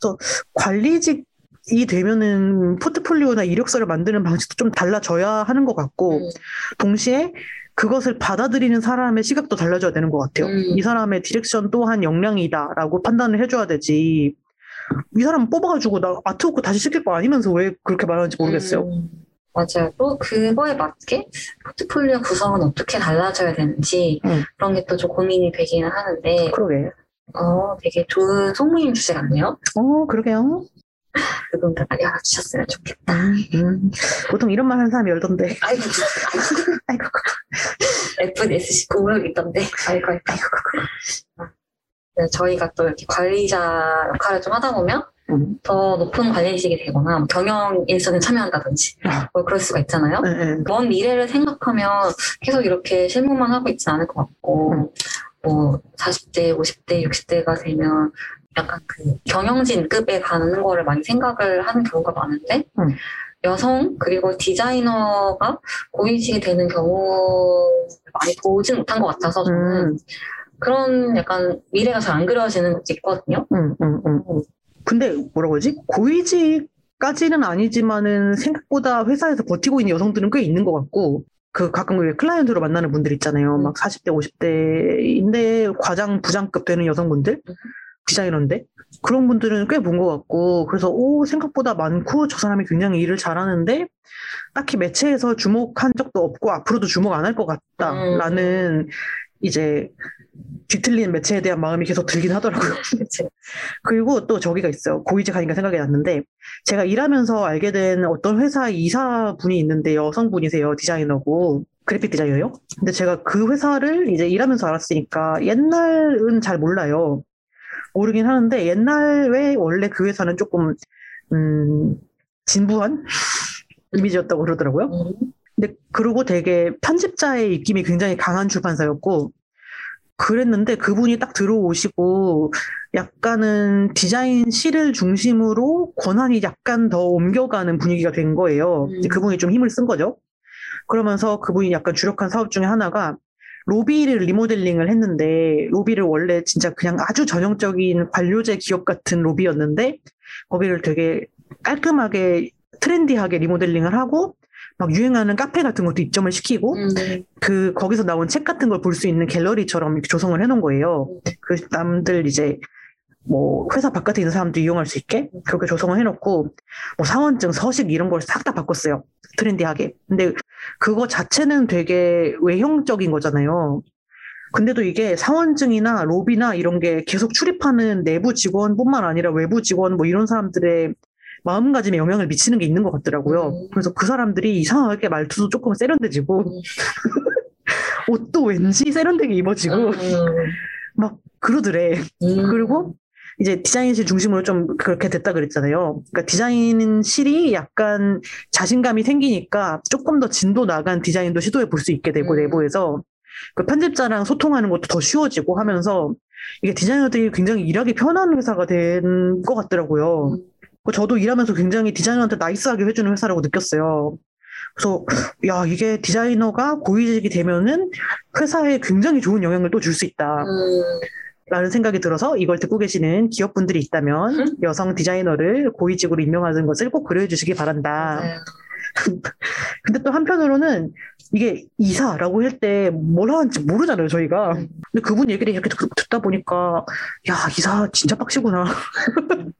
그래서 관리직 이 되면은 포트폴리오나 이력서를 만드는 방식도 좀 달라져야 하는 것 같고, 음. 동시에 그것을 받아들이는 사람의 시각도 달라져야 되는 것 같아요. 음. 이 사람의 direction 또한 역량이다라고 판단을 해줘야 되지. 이 사람 뽑아가지고 나 artwork 다시 시킬 거 아니면서 왜 그렇게 말하는지 모르겠어요. 음, 맞아요. 또 그거에 맞게 포트폴리오 구성은 어떻게 달라져야 되는지 음. 그런 게 또 좀 고민이 되기는 하는데 그러게. 어, 되게 좋은 송모임 주제 같네요. 어, 그러게요. 그분 다 빨리 알아주셨으면 좋겠다. 음, 보통 이런 말 하는 사람이 열던데. 아이고, 아이고, 아이고, FNSC 공을 있던데. 아이고, 아이고, 아이고. 네, 저희가 또 이렇게 관리자 역할을 좀 하다 보면 음. 더 높은 관리직이 되거나 뭐 경영 일선에 참여한다든지 아. 뭐 그럴 수가 있잖아요. 네, 네. 먼 미래를 생각하면 계속 이렇게 실무만 하고 있지 않을 것 같고, 음. 뭐, 40대, 50대, 60대가 되면 약간 그 경영진급에 가는 거를 많이 생각을 하는 경우가 많은데, 음. 여성, 그리고 디자이너가 고위직이 되는 경우를 많이 보진 못한 것 같아서 저는 음. 그런 약간 미래가 잘 안 그려지는 것도 있거든요. 음, 음, 음, 음. 근데 뭐라고 하지? 고위직까지는 아니지만은 생각보다 회사에서 버티고 있는 여성들은 꽤 있는 것 같고, 그 가끔 왜 클라이언트로 만나는 분들 있잖아요. 음. 막 40대, 50대인데 과장, 부장급 되는 여성분들? 음. 디자이너인데? 그런 분들은 꽤 본 것 같고, 그래서, 오, 생각보다 많고, 저 사람이 굉장히 일을 잘하는데, 딱히 매체에서 주목한 적도 없고, 앞으로도 주목 안 할 것 같다라는, 이제, 뒤틀린 매체에 대한 마음이 계속 들긴 하더라고요. [laughs] 그리고 또 저기가 있어요. 고위직 하니까 생각이 났는데, 제가 일하면서 알게 된 어떤 회사 이사분이 있는데 여성분이세요. 디자이너고. 그래픽 디자이너요. 근데 제가 그 회사를 이제 일하면서 알았으니까 옛날은 잘 몰라요. 모르긴 하는데 옛날에 원래 그 회사는 조금, 음, 진부한 이미지였다고 그러더라고요. 음, 근데 그러고 되게 편집자의 입김이 굉장히 강한 출판사였고 그랬는데 그분이 딱 들어오시고 약간은 디자인 실을 중심으로 권한이 약간 더 옮겨가는 분위기가 된 거예요. 음. 그분이 좀 힘을 쓴 거죠. 그러면서 그분이 약간 주력한 사업 중에 하나가 로비를 리모델링을 했는데 로비를 원래 진짜 그냥 아주 전형적인 관료제 기업 같은 로비였는데 거기를 되게 깔끔하게 트렌디하게 리모델링을 하고 막 유행하는 카페 같은 것도 입점을 시키고 음, 그 거기서 나온 책 같은 걸 볼 수 있는 갤러리처럼 이렇게 조성을 해놓은 거예요. 그 남들 이제 뭐 회사 바깥에 있는 사람도 이용할 수 있게 그렇게 조성을 해놓고 뭐 사원증, 서식 이런 걸 싹 다 바꿨어요. 트렌디하게. 근데 그거 자체는 되게 외형적인 거잖아요. 근데도 이게 사원증이나 로비나 이런 게 계속 출입하는 내부 직원뿐만 아니라 외부 직원 뭐 이런 사람들의 마음가짐에 영향을 미치는 게 있는 것 같더라고요. 음. 그래서 그 사람들이 이상하게 말투도 조금 세련돼지고 음. [laughs] 옷도 왠지 세련되게 입어지고 음, 막 그러더래. 음. 그리고 이제 디자인실 중심으로 좀 그렇게 됐다 그랬잖아요. 그러니까 디자인실이 약간 자신감이 생기니까 조금 더 진도 나간 디자인도 시도해 볼 수 있게 되고 음. 내부에서 그 편집자랑 소통하는 것도 더 쉬워지고 하면서 이게 디자이너들이 굉장히 일하기 편한 회사가 된 것 같더라고요. 음. 그 저도 일하면서 굉장히 디자이너한테 나이스하게 해주는 회사라고 느꼈어요. 그래서 야 이게 디자이너가 고위직이 되면은 회사에 굉장히 좋은 영향을 또 줄 수 있다. 음. 라는 생각이 들어서 이걸 듣고 계시는 기업분들이 있다면 여성 디자이너를 고위직으로 임명하는 것을 꼭 고려해 주시기 바란다. [laughs] 근데 또 한편으로는 이게 이사라고 할 때 뭘 하는지 모르잖아요, 저희가. 음. 근데 그분 얘기를 이렇게 듣- 듣다 보니까 야, 이사 진짜 빡시구나. [laughs]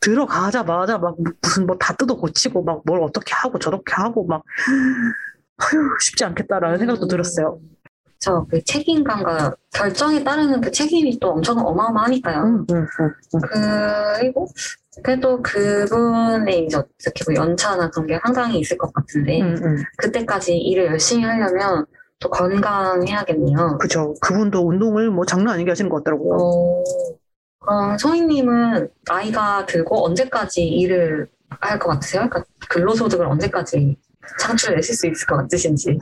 들어가자마자 막 무슨 뭐 다 뜯어 고치고 막 뭘 어떻게 하고 저렇게 하고 막 아휴, 쉽지 않겠다라는 생각도 들었어요. 저그 책임감과 결정에 따르는 그 책임이 또 엄청 어마어마하니까요. 음, 음, 음, 음. 그리고 그래도 그분의 이제 어떻게 뭐 연차나 그런 게 상당히 있을 것 같은데 음, 음. 그때까지 일을 열심히 하려면 또 건강해야겠네요. 그죠. 그분도 운동을 뭐 장난 아니게 하시는 것 같더라고요. 어, 그럼 소희님은 나이가 들고 언제까지 일을 할 것 같으세요? 그러니까 근로소득을 언제까지 창출내실 수 있을 것 같으신지.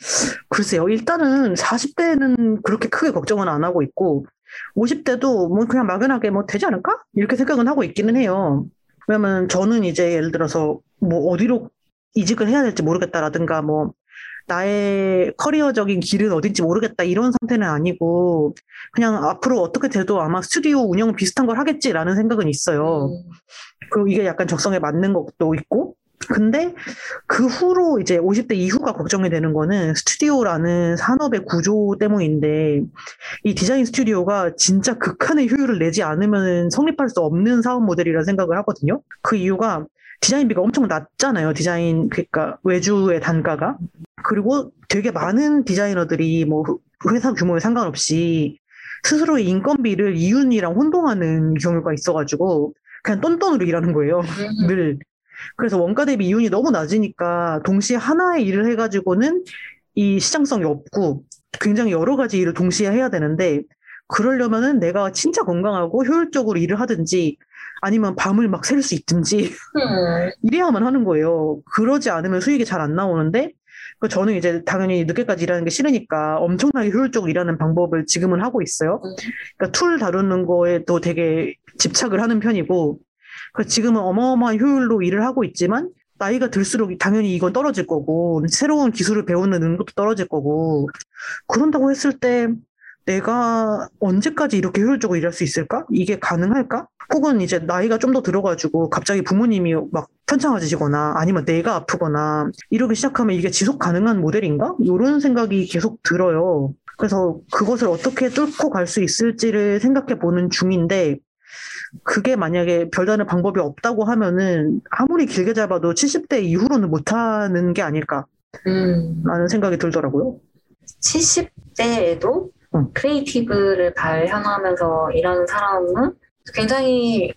하... 글쎄요. 일단은 40대는 그렇게 크게 걱정은 안 하고 있고, 50대도 뭐 그냥 막연하게 뭐 되지 않을까? 이렇게 생각은 하고 있기는 해요. 왜냐면 저는 이제 예를 들어서 뭐 어디로 이직을 해야 될지 모르겠다라든가 뭐 나의 커리어적인 길은 어딘지 모르겠다 이런 상태는 아니고 그냥 앞으로 어떻게 돼도 아마 스튜디오 운영 비슷한 걸 하겠지라는 생각은 있어요. 음, 그리고 이게 약간 적성에 맞는 것도 있고. 근데 그 후로 이제 50대 이후가 걱정이 되는 거는 스튜디오라는 산업의 구조 때문인데 이 디자인 스튜디오가 진짜 극한의 효율을 내지 않으면 성립할 수 없는 사업 모델이라 생각을 하거든요. 그 이유가 디자인비가 엄청 낮잖아요. 디자인, 그러니까 외주의 단가가. 그리고 되게 많은 디자이너들이 뭐 회사 규모에 상관없이 스스로의 인건비를 이윤이랑 혼동하는 경우가 있어가지고 그냥 똔똔으로 일하는 거예요. 음, 늘. 그래서 원가 대비 이윤이 너무 낮으니까 동시에 하나의 일을 해가지고는 이 시장성이 없고 굉장히 여러 가지 일을 동시에 해야 되는데 그러려면은 내가 진짜 건강하고 효율적으로 일을 하든지 아니면 밤을 막샐수 있든지 음, 이래야만 하는 거예요. 그러지 않으면 수익이 잘 안 나오는데 그 저는 이제 당연히 늦게까지 일하는 게 싫으니까 엄청나게 효율적으로 일하는 방법을 지금은 하고 있어요. 음. 그러니까 툴 다루는 거에도 되게 집착을 하는 편이고 그 지금은 어마어마한 효율로 일을 하고 있지만 나이가 들수록 당연히 이건 떨어질 거고 새로운 기술을 배우는 능력도 떨어질 거고 그런다고 했을 때 내가 언제까지 이렇게 효율적으로 일할 수 있을까? 이게 가능할까? 혹은 이제 나이가 좀 더 들어가지고 갑자기 부모님이 막 편찮아지시거나 아니면 내가 아프거나 이러기 시작하면 이게 지속 가능한 모델인가? 이런 생각이 계속 들어요. 그래서 그것을 어떻게 뚫고 갈 수 있을지를 생각해 보는 중인데 그게 만약에 별다른 방법이 없다고 하면은 아무리 길게 잡아도 70대 이후로는 못하는 게 아닐까라는 음. 생각이 들더라고요. 70대에도 응. creative를 발현하면서 일하는 사람은 굉장히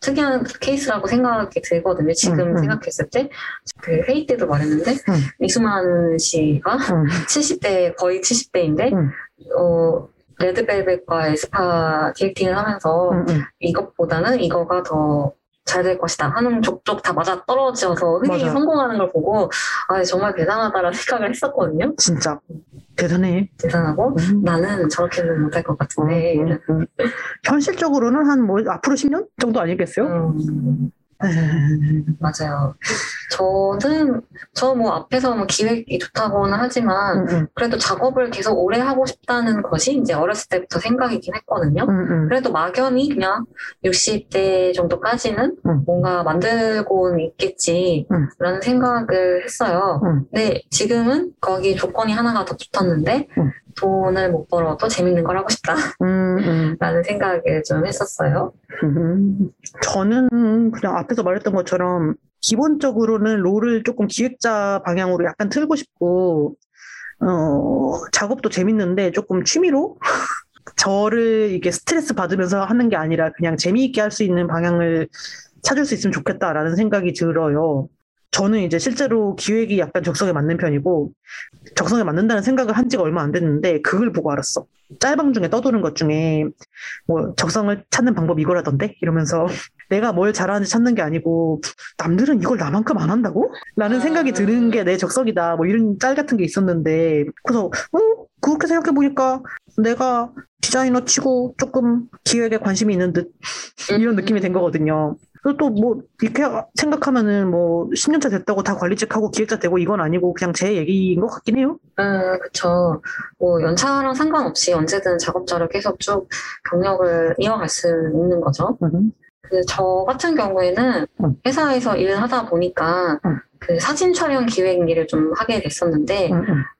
특이한 케이스라고 생각이 들거든요. 지금 응, 응. 생각했을 때. 그 회의 때도 말했는데, 응. 이수만 씨가 응. 70대, 거의 70대인데, 응. 어, 레드벨벳과 에스파 디렉팅을 하면서 응, 응. 이것보다는 이거가 더 잘 될 것이다 하는 족족 다 맞아 떨어져서 흔히 맞아요. 성공하는 걸 보고 아 정말 대단하다라는 [laughs] 생각을 했었거든요. 진짜 대단해. 대단하고 음. 나는 저렇게는 못할 것 같은데 음, 음, 음. 현실적으로는 한 뭐 앞으로 10년 정도 아니겠어요? 음, 음. 맞아요. 저는 저 뭐 앞에서 뭐 기획이 좋다고는 하지만 음, 음, 그래도 작업을 계속 오래 하고 싶다는 것이 이제 어렸을 때부터 생각이긴 했거든요. 음, 음. 그래도 막연히 그냥 60대 정도까지는 음. 뭔가 만들고는 있겠지 음. 라는 생각을 했어요. 음. 근데 지금은 거기 조건이 하나가 더 붙었는데 음. 돈을 못 벌어도 재밌는 걸 하고 싶다라는 음, 음. [laughs] 생각을 좀 했었어요. 음, 저는 그냥 앞에서 말했던 것처럼 기본적으로는 롤을 조금 기획자 방향으로 약간 틀고 싶고 어, 작업도 재밌는데 조금 취미로 [laughs] 저를 이게 스트레스 받으면서 하는 게 아니라 그냥 재미있게 할 수 있는 방향을 찾을 수 있으면 좋겠다라는 생각이 들어요. 저는 이제 실제로 기획이 약간 적성에 맞는 편이고 적성에 맞는다는 생각을 한 지가 얼마 안 됐는데 그걸 보고 알았어. 짤방 중에 떠도는 것 중에 뭐 적성을 찾는 방법 이거라던데 이러면서 [laughs] 내가 뭘 잘하는지 찾는 게 아니고 남들은 이걸 나만큼 안 한다고? 라는 아. 생각이 드는 게 내 적성이다. 뭐 이런 짤 같은 게 있었는데 그래서 어 그렇게 생각해 보니까 내가 디자이너 치고 조금 기획에 관심이 있는 듯 [laughs] 이런 느낌이 된 거거든요. 그리고 또 뭐 이렇게 생각하면은 뭐 10년차 됐다고 다 관리직하고 기획자 되고 이건 아니고 그냥 제 얘기인 것 같긴 해요. 음, 그쵸. 뭐, 연차랑 상관없이 언제든 작업자를 계속 쭉 경력을 이어갈 수 있는 거죠. 음. 그, 저 같은 경우에는 음. 회사에서 일을 하다 보니까 음. 그 사진 촬영 기획 일을 좀 하게 됐었는데.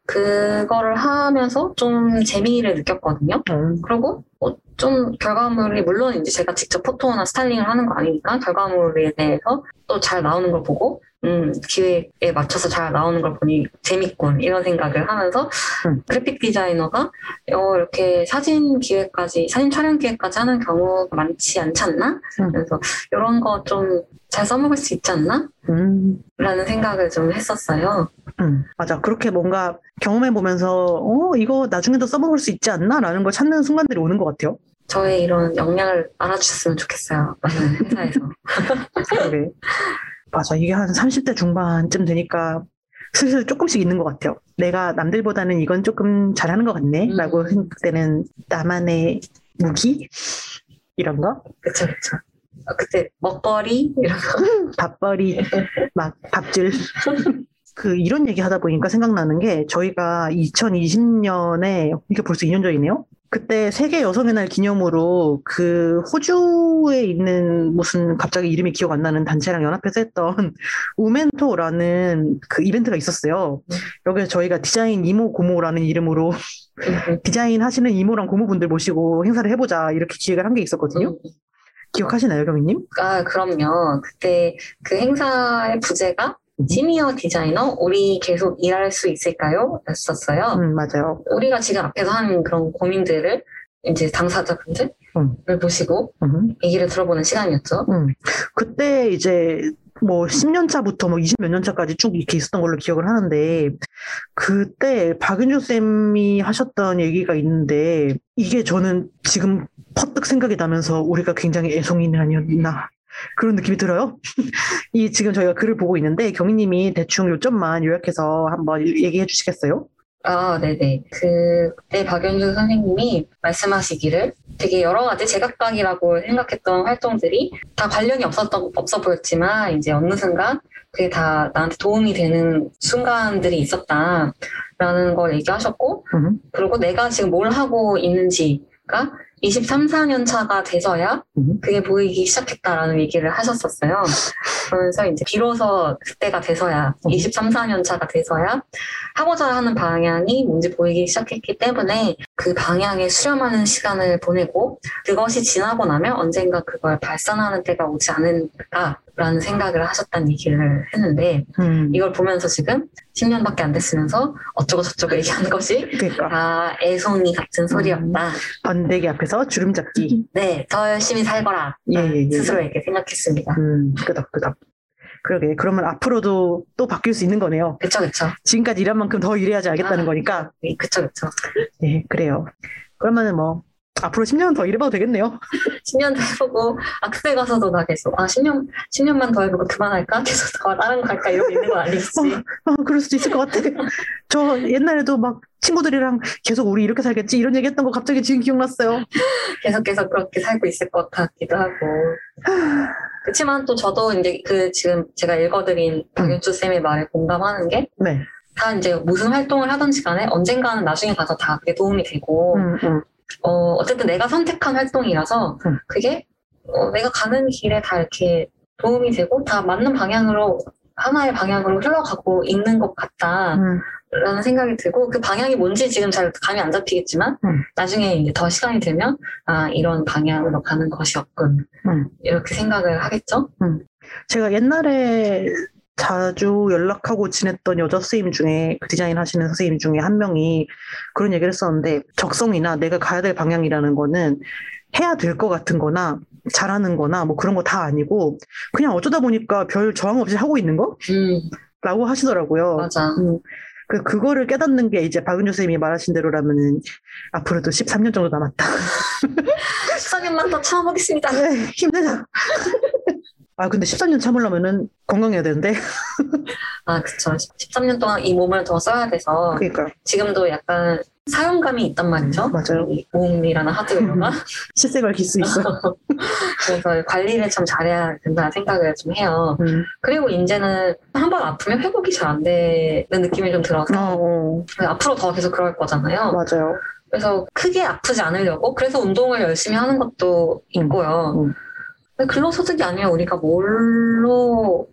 그거를 하면서 좀 재미를 느꼈거든요. 음. 그리고 어, 좀 결과물이 물론 이제 제가 직접 포토나 스타일링을 하는 거 아니니까 결과물에 대해서 또 잘 나오는 걸 보고 음, 기획에 맞춰서 잘 나오는 걸 보니 재밌군 이런 생각을 하면서 음. 그래픽 디자이너가 어, 이렇게 사진 기획까지 사진 촬영 기획까지 하는 경우가 많지 않지 않나? 음. 그래서 이런 거 좀 잘 써먹을 수 있지 않나? 음. 라는 생각을 좀 했었어요. 음, 맞아. 그렇게 뭔가 경험해 보면서, 어, 이거 나중에도 써먹을 수 있지 않나? 라는 걸 찾는 순간들이 오는 것 같아요. 저의 이런 역량을 알아주셨으면 좋겠어요. 회사에서. 그래. [laughs] 맞아. 이게 한 30대 중반쯤 되니까 슬슬 조금씩 있는 것 같아요. 내가 남들보다는 이건 조금 잘하는 것 같네. 음. 라고 생각되는 나만의 무기? 이런 거? 그쵸, 그쵸. 어, 그때 먹거리? 이런 거. [laughs] 밥벌이, 막 밥줄. [laughs] 그 이런 얘기 하다 보니까 생각나는 게 저희가 2020년에 이게 벌써 2년 전이네요. 그때 세계 여성의 날 기념으로 그 호주에 있는 무슨 갑자기 이름이 기억 안 나는 단체랑 연합해서 했던 [laughs] 우멘토라는 그 이벤트가 있었어요. 음. 여기서 저희가 디자인 이모 고모라는 이름으로 [laughs] 디자인 하시는 이모랑 고모분들 모시고 행사를 해보자 이렇게 기획을 한 게 있었거든요. 음. 기억하시나요, 경희님? 아, 그럼요. 그때 그 행사의 부제가 음. 시니어 디자이너, 우리 계속 일할 수 있을까요? 였었어요. 음, 맞아요. 우리가 지금 앞에서 하는 그런 고민들을 이제 당사자분들을 음. 모시고 음. 얘기를 들어보는 시간이었죠. 음. 그때 이제 뭐 10년 차부터 뭐 20 몇 년 차까지 쭉 이렇게 있었던 걸로 기억을 하는데 그때 박윤주 쌤이 하셨던 얘기가 있는데 이게 저는 지금 퍼뜩 생각이 나면서 우리가 굉장히 애송이는 아니었나 그런 느낌이 들어요. [laughs] 이 지금 저희가 글을 보고 있는데 경희님이 대충 요점만 요약해서 한번 얘기해 주시겠어요? 아, 네네. 그, 그때 박연주 선생님이 말씀하시기를 되게 여러 가지 제각각이라고 생각했던 활동들이 다 관련이 없었던, 없어 보였지만, 이제 어느 순간 그게 다 나한테 도움이 되는 순간들이 있었다라는 걸 얘기하셨고, 음. 그리고 내가 지금 뭘 하고 있는지가 23, 4년 차가 돼서야 음. 그게 보이기 시작했다라는 얘기를 하셨었어요. 그러면서 이제 비로소 그때가 돼서야, 음. 23, 4년 차가 돼서야 하고자 하는 방향이 뭔지 보이기 시작했기 때문에 그 방향에 수렴하는 시간을 보내고 그것이 지나고 나면 언젠가 그걸 발산하는 때가 오지 않을까 라는 생각을 하셨다는 얘기를 했는데 음. 이걸 보면서 지금 10년밖에 안 됐으면서 어쩌고 저쩌고 얘기하는 것이 그러니까 다 애송이 같은 소리였다. 번데기 앞에서 주름 잡기. 네, 더 열심히 살거라. 예, 예, 예. 스스로에게 생각했습니다. 음, 끄덕끄덕. 그러게. 그러면 앞으로도 또 바뀔 수 있는 거네요. 그쵸, 그쵸. 지금까지 일한 만큼 더 일해야지 알겠다는 아. 거니까. 네, 그쵸, 그쵸. 네, 그래요. 그러면은 뭐, 앞으로 10년은 더 일해봐도 되겠네요. [laughs] 10년 더 해보고, 악세 가서도 나 계속, 아, 10년, 10년만 더 해보고 그만할까? 계속 더 다른 거 할까? 이러고 있는 건 아니겠지. 아, 그럴 수도 있을 것 같아. 저 옛날에도 막 친구들이랑 계속 우리 이렇게 살겠지? 이런 얘기 했던 거 갑자기 지금 기억났어요. [laughs] 계속 계속 그렇게 살고 있을 것 같기도 하고. 그렇지만 또 저도 이제 그 지금 제가 읽어드린 박윤주 쌤의 말에 공감하는 게, 네. 다 이제 무슨 활동을 하든지 간에 언젠가는 나중에 가서 다 그게 도움이 되고, 음, 음. 어, 어쨌든 내가 선택한 활동이라서 음. 그게 어, 내가 가는 길에 다 이렇게 도움이 되고 다 맞는 방향으로 하나의 방향으로 흘러가고 있는 것 같다라는 음, 생각이 들고 그 방향이 뭔지 지금 잘 감이 안 잡히겠지만 음. 나중에 이제 더 시간이 들면 아 이런 방향으로 가는 것이었군 음. 이렇게 생각을 하겠죠. 제가 옛날에 자주 연락하고 지냈던 여자 선생님 중에 그 디자인 하시는 선생님 중에 한 명이 그런 얘기를 했었는데 적성이나 내가 가야 될 방향이라는 거는 해야 될 것 같은 거나 잘하는 거나 뭐 그런 거 다 아니고 그냥 어쩌다 보니까 별 저항 없이 하고 있는 음 거라고 하시더라고요. 맞아. 음, 그, 그거를 깨닫는 게 이제 박은주 선생님이 말하신 대로라면은 앞으로도 13년 정도 남았다. 14년만 더 참아보겠습니다. [laughs] 네, 힘내자. [laughs] 아, 근데 13년 참으려면은 건강해야 되는데. 아 그쵸. 13년 동안 이 몸을 더 써야 돼서 그러니까. 지금도 약간 사용감이 있단 말이죠. 맞아요. 이 몸이라는 하드웨어가. [laughs] 실생활 기수 있어. [laughs] 그래서 관리를 좀 잘해야 된다는 생각을 좀 해요. 음. 그리고 이제는 한 번 아프면 회복이 잘 안 되는 느낌이 좀 들어서 어, 어, 앞으로 더 계속 그럴 거잖아요. 맞아요. 그래서 크게 아프지 않으려고 그래서 운동을 열심히 하는 것도 있고요. 음. 근데 근로소득이 아니면 우리가 뭘로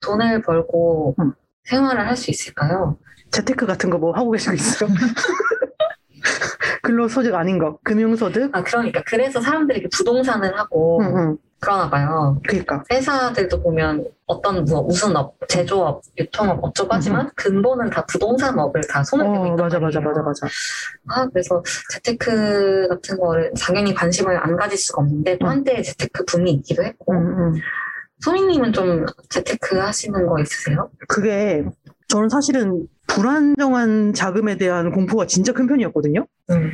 돈을 벌고 음. 생활을 할 수 있을까요? 재테크 같은 거 뭐 하고 계시고 있어요? [laughs] 근로소득 아닌 거, 금융소득? 아 그러니까 그래서 사람들이 부동산을 하고 응, 응. 그러나 봐요. 그러니까. 회사들도 보면 어떤 뭐 무슨 업, 제조업, 유통업 어쩌고 하지만 근본은 다 부동산업을 다 손을 대고 어, 있단 맞아, 맞아. 맞아, 맞아. 아, 그래서 재테크 같은 거를 당연히 관심을 안 가질 수가 없는데 또 음. 한때 재테크 붐이 있기도 했고 응, 응. 소민님은 좀 재테크 하시는 거 있으세요? 그게 저는 사실은 불안정한 자금에 대한 공포가 진짜 큰 편이었거든요. 음.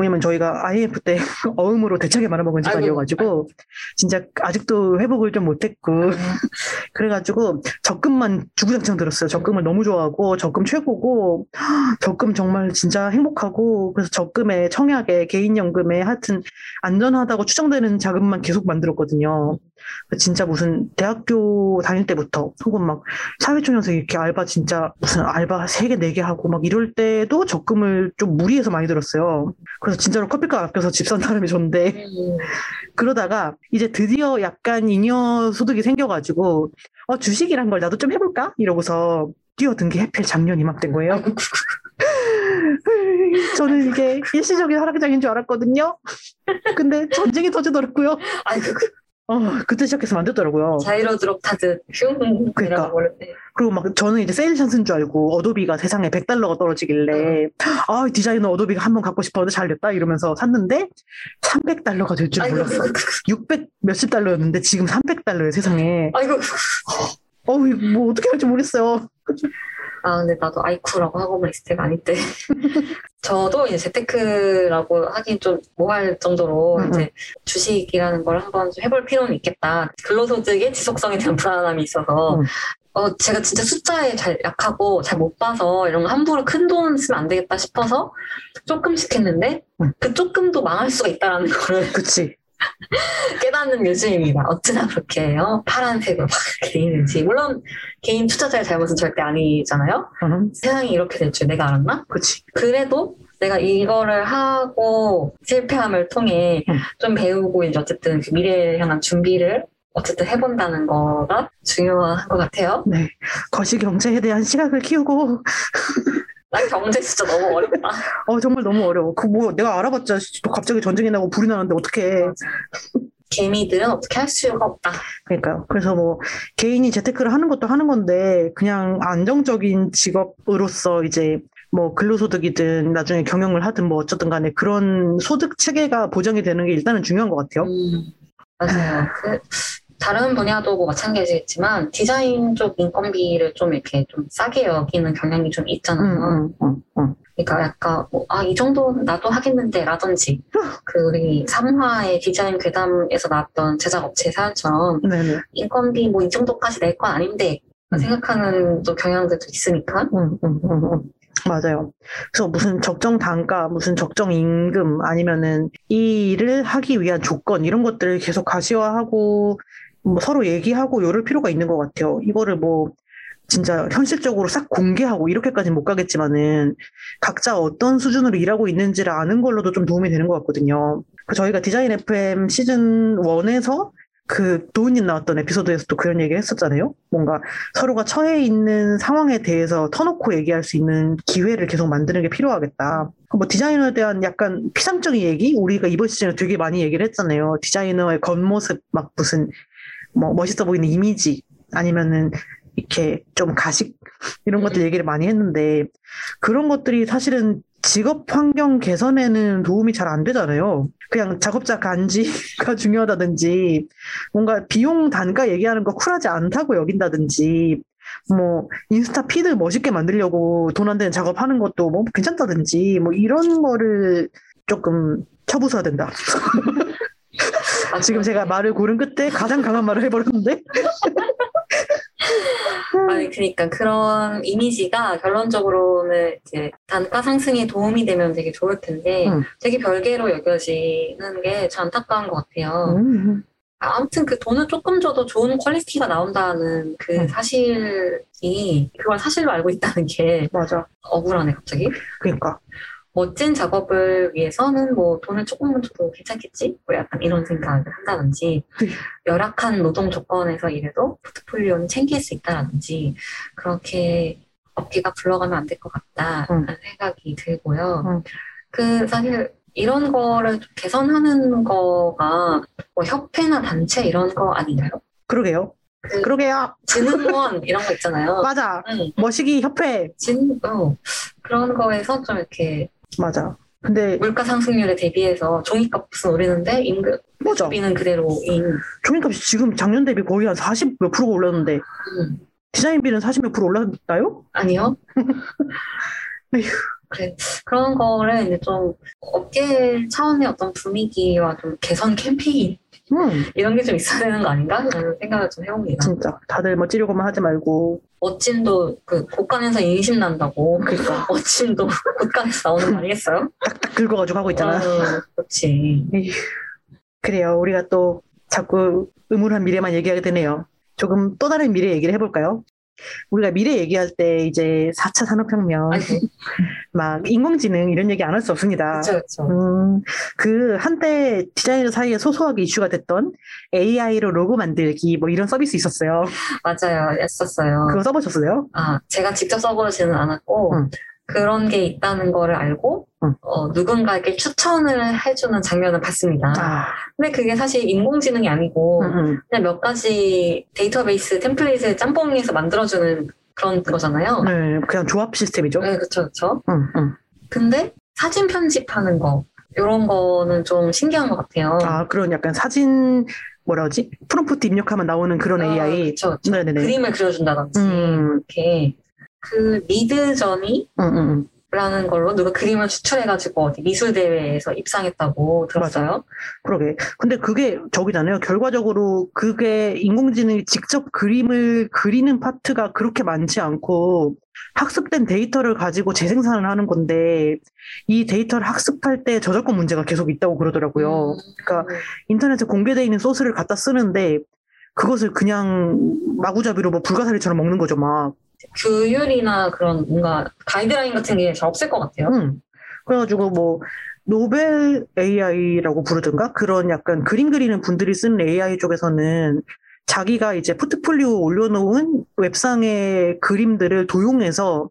왜냐면 저희가 IMF 때 [laughs] 어음으로 대차게 말아먹은 집안이어가지고 진짜 아직도 회복을 좀 못했고 [laughs] 그래가지고 적금만 주구장창 들었어요. 적금을 너무 좋아하고 적금 최고고 [gasps] 적금 정말 진짜 행복하고 그래서 적금에 청약에 개인연금에 하여튼 안전하다고 추정되는 자금만 계속 만들었거든요. 진짜 무슨 대학교 다닐 때부터 혹은 막 사회초년생 이렇게 알바 진짜 무슨 알바 3개, 4개 하고 막 이럴 때도 적금을 좀 무리해서 많이 들었어요. 그래서 진짜로 커피값 아껴서 집 산 사람이 줬는데 음. [laughs] 그러다가 이제 드디어 약간 잉여 소득이 생겨가지고 어 주식이란 걸 나도 좀 해볼까 이러고서 뛰어든 게 해필 작년 이맘때인 거예요. [laughs] 저는 이게 일시적인 하락장인 줄 알았거든요. 근데 전쟁이 터지더라고요. 아이고 그 어 그때 시작해서 안 됐더라고요. 자이로 드롭 타듯 슝 그러니까. 그리고 막 저는 이제 세일 찬스인 줄 알고 어도비가 세상에 100달러가 떨어지길래 아 디자이너 어도비가 한번 갖고 싶었는데 잘 됐다 이러면서 샀는데 300달러가 될줄 아이고 몰랐어. 600 몇십 달러였는데 지금 300달러예요 세상에. 아이고 어우 뭐 어떻게 할지 모르겠어요. 아 근데 나도 아이쿠라고 때가 아닐 때 저도 이제 재테크라고 하긴 좀 뭐할 정도로 음, 이제 주식이라는 걸 한번 좀 해볼 필요는 있겠다 근로소득의 지속성에 대한 불안함이 있어서 음. 어 제가 진짜 숫자에 잘 약하고 잘 못 봐서 이런 거 함부로 큰 돈 쓰면 안 되겠다 싶어서 조금씩 했는데 음. 그 조금도 망할 수가 있다라는 거를 그치. [laughs] 깨닫는 요즘입니다. 어찌나 그렇게 해요? 파란색으로 막 이렇게 돼 있는지. 물론 개인 투자자의 잘못은 절대 아니잖아요. 응, 세상이 이렇게 될 줄 내가 알았나? 그치. 그래도 내가 이거를 하고 실패함을 통해 음. 좀 배우고 이제 어쨌든 그 미래를 향한 준비를 어쨌든 해본다는 거가 중요한 것 같아요. 네. 거시 경제에 대한 시각을 키우고 [laughs] 난 경제 진짜 너무 어렵다. [laughs] 어 정말 너무 어려워. 그 뭐 내가 알아봤자 또 갑자기 전쟁이 나고 불이 나는데 어떻게 개미들은 어떻게 할 수가 없다. 그러니까요. 그래서 뭐 개인이 재테크를 하는 것도 하는 건데 그냥 안정적인 직업으로서 이제 뭐 근로소득이든 나중에 경영을 하든 뭐 어쩌든 간에 그런 소득 체계가 보장이 되는 게 일단은 중요한 것 같아요. 음, 맞아요. 그 다른 분야도 뭐 마찬가지겠지만 디자인 쪽 인건비를 좀 이렇게 좀 싸게 여기는 경향이 좀 있잖아요. 응, 응, 응, 그러니까 약간 뭐, 아, 이 정도는 나도 하겠는데 라든지 [laughs] 그 우리 3화의 디자인 괴담에서 나왔던 제작업체 사연처럼 응. 네네. 인건비 뭐 이 정도까지 낼 건 아닌데 음. 생각하는 또 경향들도 있으니까. 맞아요. 그래서 무슨 적정 단가, 무슨 적정 임금, 아니면은 이 일을 하기 위한 조건, 이런 것들을 계속 가시화하고, 뭐 서로 얘기하고 이럴 필요가 있는 것 같아요. 이거를 뭐, 진짜 현실적으로 싹 공개하고 이렇게까지는 못 가겠지만은 각자 어떤 수준으로 일하고 있는지를 아는 걸로도 좀 도움이 되는 것 같거든요. 그 저희가 디자인 FM 시즌 1에서 그 도훈님 나왔던 에피소드에서도 그런 얘기를 했었잖아요. 뭔가 서로가 처해 있는 상황에 대해서 터놓고 얘기할 수 있는 기회를 계속 만드는 게 필요하겠다. 뭐 디자이너에 대한 약간 피상적인 얘기 우리가 이번 시즌에 되게 많이 얘기를 했잖아요. 디자이너의 겉모습 막 무슨 뭐 멋있어 보이는 이미지 아니면은 이렇게 좀 가식 이런 것들 얘기를 많이 했는데 그런 것들이 사실은 직업 환경 개선에는 도움이 잘 안 되잖아요. 그냥 작업자 간지가 [laughs] 중요하다든지 뭔가 비용 단가 얘기하는 거 쿨하지 않다고 여긴다든지 뭐 인스타 피드 멋있게 만들려고 돈 안 되는 작업하는 것도 뭐 괜찮다든지 뭐 이런 거를 조금 쳐부숴야 된다. [laughs] 아, 지금 제가 말을 고른 끝에 가장 강한 말을 해버렸는데 [laughs] 아니 그러니까 그런 이미지가 결론적으로는 이제 단가 상승에 도움이 되면 되게 좋을 텐데 음. 되게 별개로 여겨지는 게 참 안타까운 것 같아요. 음, 아무튼 그 돈을 조금 줘도 좋은 quality가 나온다는 그 음. 사실이 그걸 사실로 알고 있다는 게 맞아. 억울하네 갑자기. 그러니까 멋진 작업을 위해서는 뭐 돈을 조금만 줘도 괜찮겠지? 뭐 약간 이런 생각을 한다든지 네. 열악한 노동 조건에서 일해도 포트폴리오는 챙길 수 있다든지 그렇게 업계가 굴러가면 안 될 것 같다라는 음. 생각이 들고요. 음. 그 사실 이런 거를 좀 개선하는 거가 뭐 협회나 단체 이런 거 아닌가요? 그러게요. 그 그러게요. 진흥원 이런 거 있잖아요. [laughs] 맞아. 응, 머시기 협회. 진, 어, 그런 거에서 좀 이렇게 맞아. 근데 물가 상승률에 대비해서 종이값은 오르는데 임금 맞아. 비는 그대로인. 종이값이 지금 작년 대비 거의 한 40 몇 프로가 올랐는데 음, 디자인비는 40 몇 프로 올랐나요? 아니요. [laughs] 에휴. 그래 그런 거를 이제 좀 업계 차원의 어떤 분위기와 좀 개선 캠페인 음, 이런 게 좀 있어야 되는 거 아닌가? 라는 생각을 좀 해봅니다. 진짜 다들 뭐 찌르고만 하지 말고 멋짐도 그 곳간에서 인심 난다고. 그러니까 [laughs] 멋짐도 곳간에서 [laughs] 나오는 거 아니겠어요? 딱딱 긁어가지고 하고 있잖아. 어, 그렇지. 에휴. 그래요. 우리가 또 자꾸 의문한 미래만 얘기하게 되네요. 조금 또 다른 미래 얘기를 해볼까요? 우리가 미래 얘기할 때 이제 4차 산업혁명, 막 인공지능 이런 얘기 안 할 수 없습니다. 그렇죠, 그렇죠. 음, 그 한때 디자이너 사이에 소소하게 이슈가 됐던 AI로 로고 만들기 뭐 이런 서비스 있었어요. 맞아요, 했었어요. 그거 써보셨어요? 아, 제가 직접 써보지는 않았고, 응. 그런 게 있다는 거를 알고, 응. 어, 누군가에게 추천을 해주는 장면을 봤습니다. 아, 근데 그게 사실 인공지능이 아니고, 음, 음. 그냥 몇 가지 데이터베이스 템플릿을 짬뽕해서 만들어주는 그런 거잖아요. 네, 그냥 조합 시스템이죠. 네. 음, 음. 근데 사진 편집하는 거, 이런 거는 좀 신기한 것 같아요. 아, 그런 약간 사진 뭐라 하지? 프롬프트 입력하면 나오는 그런 아, AI. 그쵸, 그쵸. 네네네. 그림을 그려준다든지, 음. 이렇게. 그 미드저니? 음, 음, 음. 라는 걸로 누가 그림을 추출해가지고 어디 미술대회에서 입상했다고 들었어요. 그러게. 근데 그게 저기잖아요. 결과적으로 그게 인공지능이 직접 그림을 그리는 파트가 그렇게 많지 않고 학습된 데이터를 가지고 재생산을 하는 건데 이 데이터를 학습할 때 저작권 문제가 계속 있다고 그러더라고요. 그러니까 인터넷에 공개되어 있는 소스를 갖다 쓰는데 그것을 그냥 마구잡이로 뭐 불가사리처럼 먹는 거죠, 막. 규율이나 그런 뭔가 가이드라인 같은 게 잘 없을 것 같아요. 응. 그래가지고 뭐 노벨 AI라고 부르든가 그런 약간 그림 그리는 분들이 쓰는 AI 쪽에서는 자기가 이제 포트폴리오 올려놓은 웹상의 그림들을 도용해서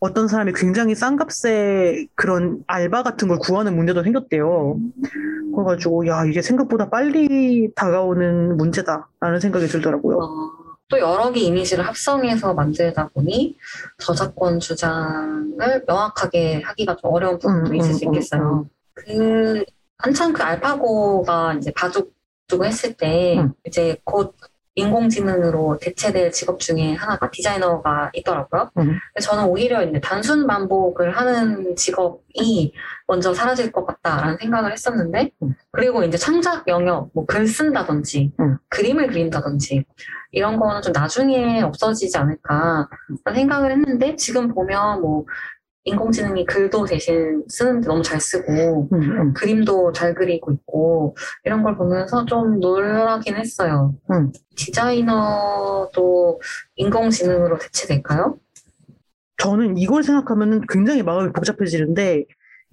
어떤 사람이 굉장히 싼 값에 그런 알바 같은 걸 구하는 문제도 생겼대요. 그래가지고 야 이게 생각보다 빨리 다가오는 문제다라는 생각이 들더라고요. 어, 또 여러 개 이미지를 합성해서 만들다 보니 저작권 주장을 명확하게 하기가 좀 어려운 부분도 음, 있을 음, 수 있겠어요. 그 한참 그 알파고가 이제 바둑 두고 했을 때 음. 이제 곧 인공지능으로 대체될 직업 중에 하나가 디자이너가 있더라고요. 음. 저는 오히려 이제 단순 반복을 하는 직업이 먼저 사라질 것 같다라는 생각을 했었는데, 음. 그리고 이제 창작 영역, 뭐 글 쓴다든지, 음. 그림을 그린다든지, 이런 거는 좀 나중에 없어지지 않을까 생각을 했는데, 지금 보면 뭐, 인공지능이 글도 대신 쓰는데 너무 잘 쓰고, 음, 음. 그림도 잘 그리고 있고 이런 걸 보면서 좀 놀라긴 했어요. 음. 디자이너도 인공지능으로 대체될까요? 저는 이걸 생각하면 굉장히 마음이 복잡해지는데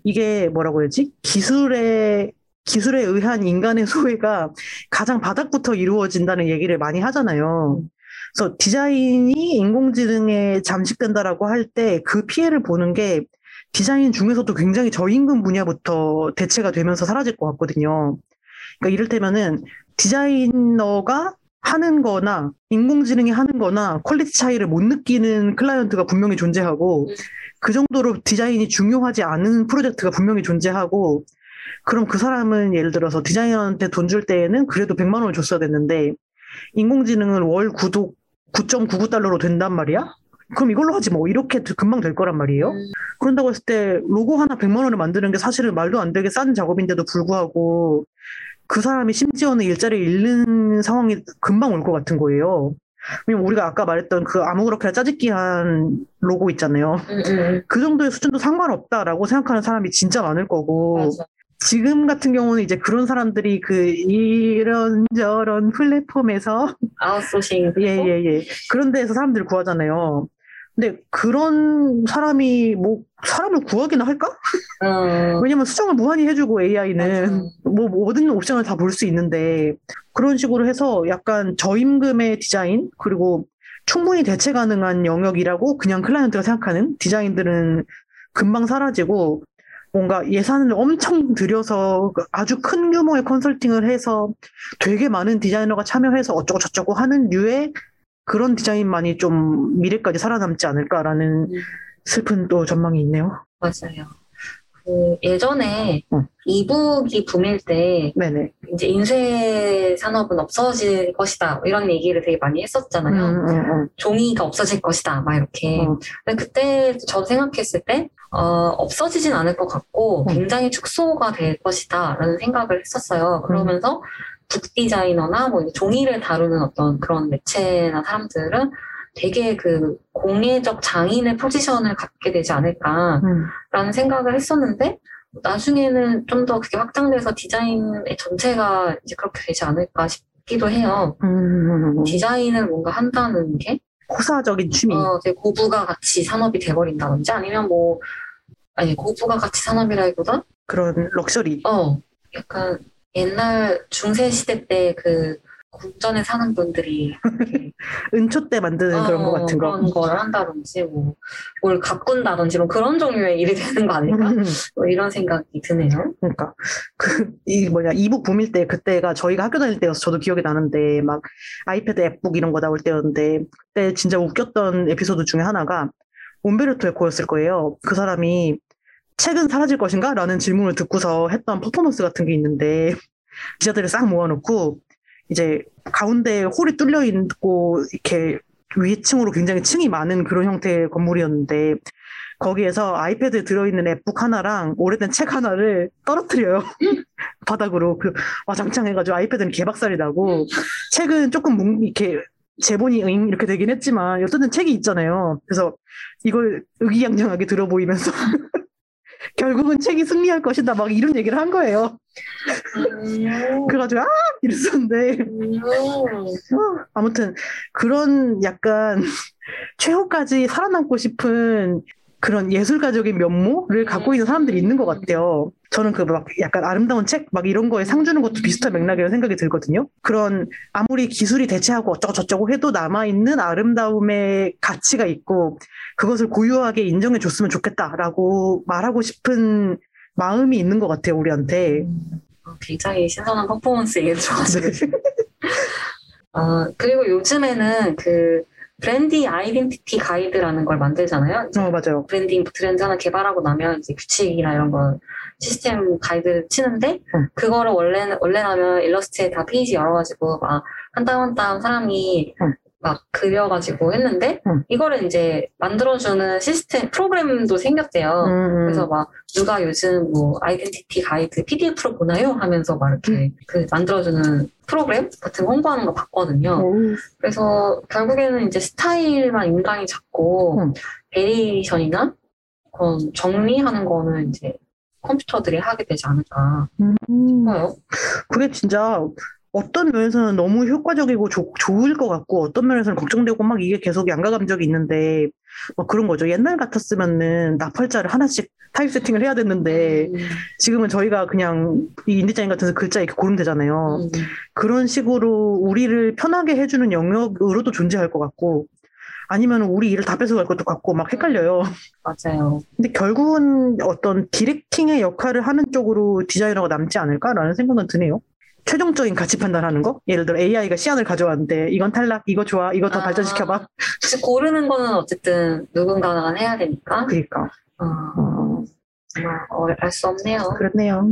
이게 뭐라고 해야지? 기술의 기술에 의한 인간의 소외가 가장 바닥부터 이루어진다는 얘기를 많이 하잖아요. 그래서 디자인이 인공지능에 잠식된다라고 할 때 그 피해를 보는 게 디자인 중에서도 굉장히 저임금 분야부터 대체가 되면서 사라질 것 같거든요. 그러니까 이를테면은 디자이너가 하는 거나 인공지능이 하는 거나 quality 차이를 못 느끼는 클라이언트가 분명히 존재하고 음. 그 정도로 디자인이 중요하지 않은 프로젝트가 분명히 존재하고 그럼 그 사람은 예를 들어서 디자이너한테 돈 줄 때에는 그래도 100만 원을 줬어야 됐는데 인공지능은 월 구독 9.99달러로 된단 말이야? 그럼 이걸로 하지 뭐 이렇게 금방 될 거란 말이에요. 음. 그런다고 했을 때 로고 하나 100만 원을 만드는 게 사실은 말도 안 되게 싼 작업인데도 불구하고 그 사람이 심지어는 일자리를 잃는 상황이 금방 올 것 같은 거예요. 왜냐면 우리가 아까 말했던 그 아무렇게나 짜집기한 로고 있잖아요. 음, 음, 그 정도의 수준도 상관없다라고 생각하는 사람이 진짜 많을 거고 맞아. 지금 같은 경우는 이제 그런 사람들이 그 이런저런 플랫폼에서 [laughs] 아웃소싱. 예예예 그런 데에서 사람들을 구하잖아요. 근데 그런 사람이 뭐 사람을 구하기나 할까? 어, [laughs] 왜냐면 수정을 무한히 해주고 AI는 맞아. 뭐 모든 옵션을 다 볼 수 있는데 그런 식으로 해서 약간 저임금의 디자인 그리고 충분히 대체 가능한 영역이라고 그냥 클라이언트가 생각하는 디자인들은 금방 사라지고 뭔가 예산을 엄청 들여서 아주 큰 규모의 컨설팅을 해서 되게 많은 디자이너가 참여해서 어쩌고 저쩌고 하는 류의 그런 디자인만이 좀 미래까지 살아남지 않을까라는 음. 슬픈 또 전망이 있네요. 맞아요. 그 예전에 응. 이북이 붐일 때 네네. 이제 인쇄 산업은 없어질 것이다 뭐 이런 얘기를 되게 많이 했었잖아요. 음, 음, 음. 종이가 없어질 것이다 막 이렇게. 어. 근데 그때 저도 생각했을 때 어, 없어지진 않을 것 같고 음. 굉장히 축소가 될 것이다라는 생각을 했었어요. 그러면서 북 디자이너나 뭐 종이를 다루는 어떤 그런 매체나 사람들은 되게 그 공예적 장인의 포지션을 갖게 되지 않을까라는 음. 생각을 했었는데 나중에는 좀 더 그게 확장돼서 디자인의 전체가 이제 그렇게 되지 않을까 싶기도 해요. 음. 디자인을 뭔가 한다는 게 호사적인 취미. 어, 되게 고부가 가치 산업이 돼버린다든지 아니면 뭐 아니 고부가 가치 산업이라기보다 그런 럭셔리. 어 약간 옛날 중세 시대 때 그 궁전에 사는 분들이 [laughs] 은초 때 만드는 그런 거 어, 같은 거. 그런 걸 한다든지 뭐 뭘 가꾼다든지 뭐 그런 종류의 일이 되는 거 아닐까 음, [laughs] 뭐 이런 생각이 드네요. 그러니까 그 이 뭐냐 이북 붐일 때 그때가 저희가 학교 다닐 때여서 저도 기억이 나는데 막 아이패드 앱북 이런 거 나올 때였는데 그때 진짜 웃겼던 에피소드 중에 하나가 옴베르토 에코였을 거예요. 그 사람이 책은 사라질 것인가? 라는 질문을 듣고서 했던 퍼포먼스 같은 게 있는데 [laughs] 기자들을 싹 모아놓고 이제 가운데 홀이 뚫려 있고 이렇게 위층으로 굉장히 층이 많은 그런 형태의 건물이었는데 거기에서 아이패드에 들어있는 앱북 하나랑 오래된 책 하나를 떨어뜨려요. [laughs] 바닥으로. 그, 와장창 해가지고 아이패드는 개박살이 나고, 책은 조금 뭉, 이렇게, 제본이 응, 이렇게 되긴 했지만, 어쨌든 책이 있잖아요. 그래서 이걸 의기양양하게 들어 보이면서, [laughs] 결국은 책이 승리할 것이다. 막 이런 얘기를 한 거예요. 그래가지고, 아! 이랬었는데, 어, 아무튼 그런 약간 [laughs] 최후까지 살아남고 싶은 그런 예술가적인 면모를 갖고 있는 사람들이 있는 것 같아요. 저는 그 막 약간 아름다운 책 막 이런 거에 상 주는 것도 비슷한 맥락이라는 생각이 들거든요. 그런 아무리 기술이 대체하고 어쩌고 저쩌고 해도 남아있는 아름다움의 가치가 있고 그것을 고유하게 인정해 줬으면 좋겠다라고 말하고 싶은 마음이 있는 것 같아요, 우리한테. 어, 굉장히 신선한 퍼포먼스 얘기를 줘가지고. [laughs] 어, 그리고 요즘에는 그 brand identity 가이드라는 걸 만들잖아요. 어, 맞아요. 브랜딩 트렌드 하나 개발하고 나면 이제 규칙이나 이런 거 시스템 가이드를 치는데 응. 그거를 원래는 원래라면 일러스트에 다 페이지 열어가지고 막 한 땀 한 땀 사람이 응. 막 그려가지고 했는데 응. 이거를 이제 만들어주는 시스템 프로그램도 생겼대요. 음, 음. 그래서 막 누가 요즘 뭐 identity 가이드 PDF로 보나요? 하면서 막 이렇게 그 만들어주는 프로그램 같은 거 홍보하는 거 봤거든요. 오, 그래서 결국에는 이제 스타일만 인간이 잡고 음. variation이나 그런 정리하는 거는 이제 컴퓨터들이 하게 되지 않을까 음. 싶어요. 그게 진짜 어떤 면에서는 너무 효과적이고 좋- 좋을 것 같고 어떤 면에서는 걱정되고 막 이게 계속 양가 감정이 있는데 뭐 그런 거죠. 옛날 같았으면은 납활자를 하나씩 typesetting을 해야 됐는데 음, 지금은 저희가 그냥 이 인디자인 같은 글자 이렇게 고르면 되잖아요. 음, 그런 식으로 우리를 편하게 해주는 영역으로도 존재할 것 같고 아니면 우리 일을 다 뺏어갈 것도 같고 막 헷갈려요. 맞아요. 근데 결국은 어떤 디렉팅의 역할을 하는 쪽으로 디자이너가 남지 않을까라는 생각은 드네요. 최종적인 가치 판단하는 거? 예를 들어 AI가 시안을 가져왔는데 이건 탈락, 이거 좋아, 이거 더 아. 발전시켜봐. 고르는 거는 어쨌든 누군가가 해야 되니까. 그러니까 어, 어, 정말 알수 없네요. 그렇네요.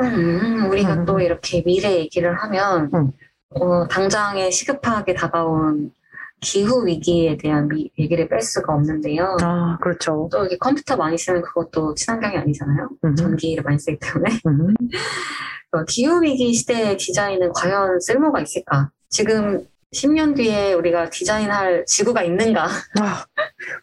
음, 우리가 음. 또 이렇게 미래 얘기를 하면, 음. 어, 당장에 시급하게 다가온 기후 위기에 대한 미- 얘기를 뺄 수가 없는데요. 아 그렇죠. 또 이게 컴퓨터 많이 쓰는 그것도 친환경이 아니잖아요. 음, 전기를 많이 쓰기 때문에. 음. 어, 기후 위기 시대의 디자인은 과연 쓸모가 있을까? 지금 10년 뒤에 우리가 디자인할 지구가 있는가? [laughs] 아,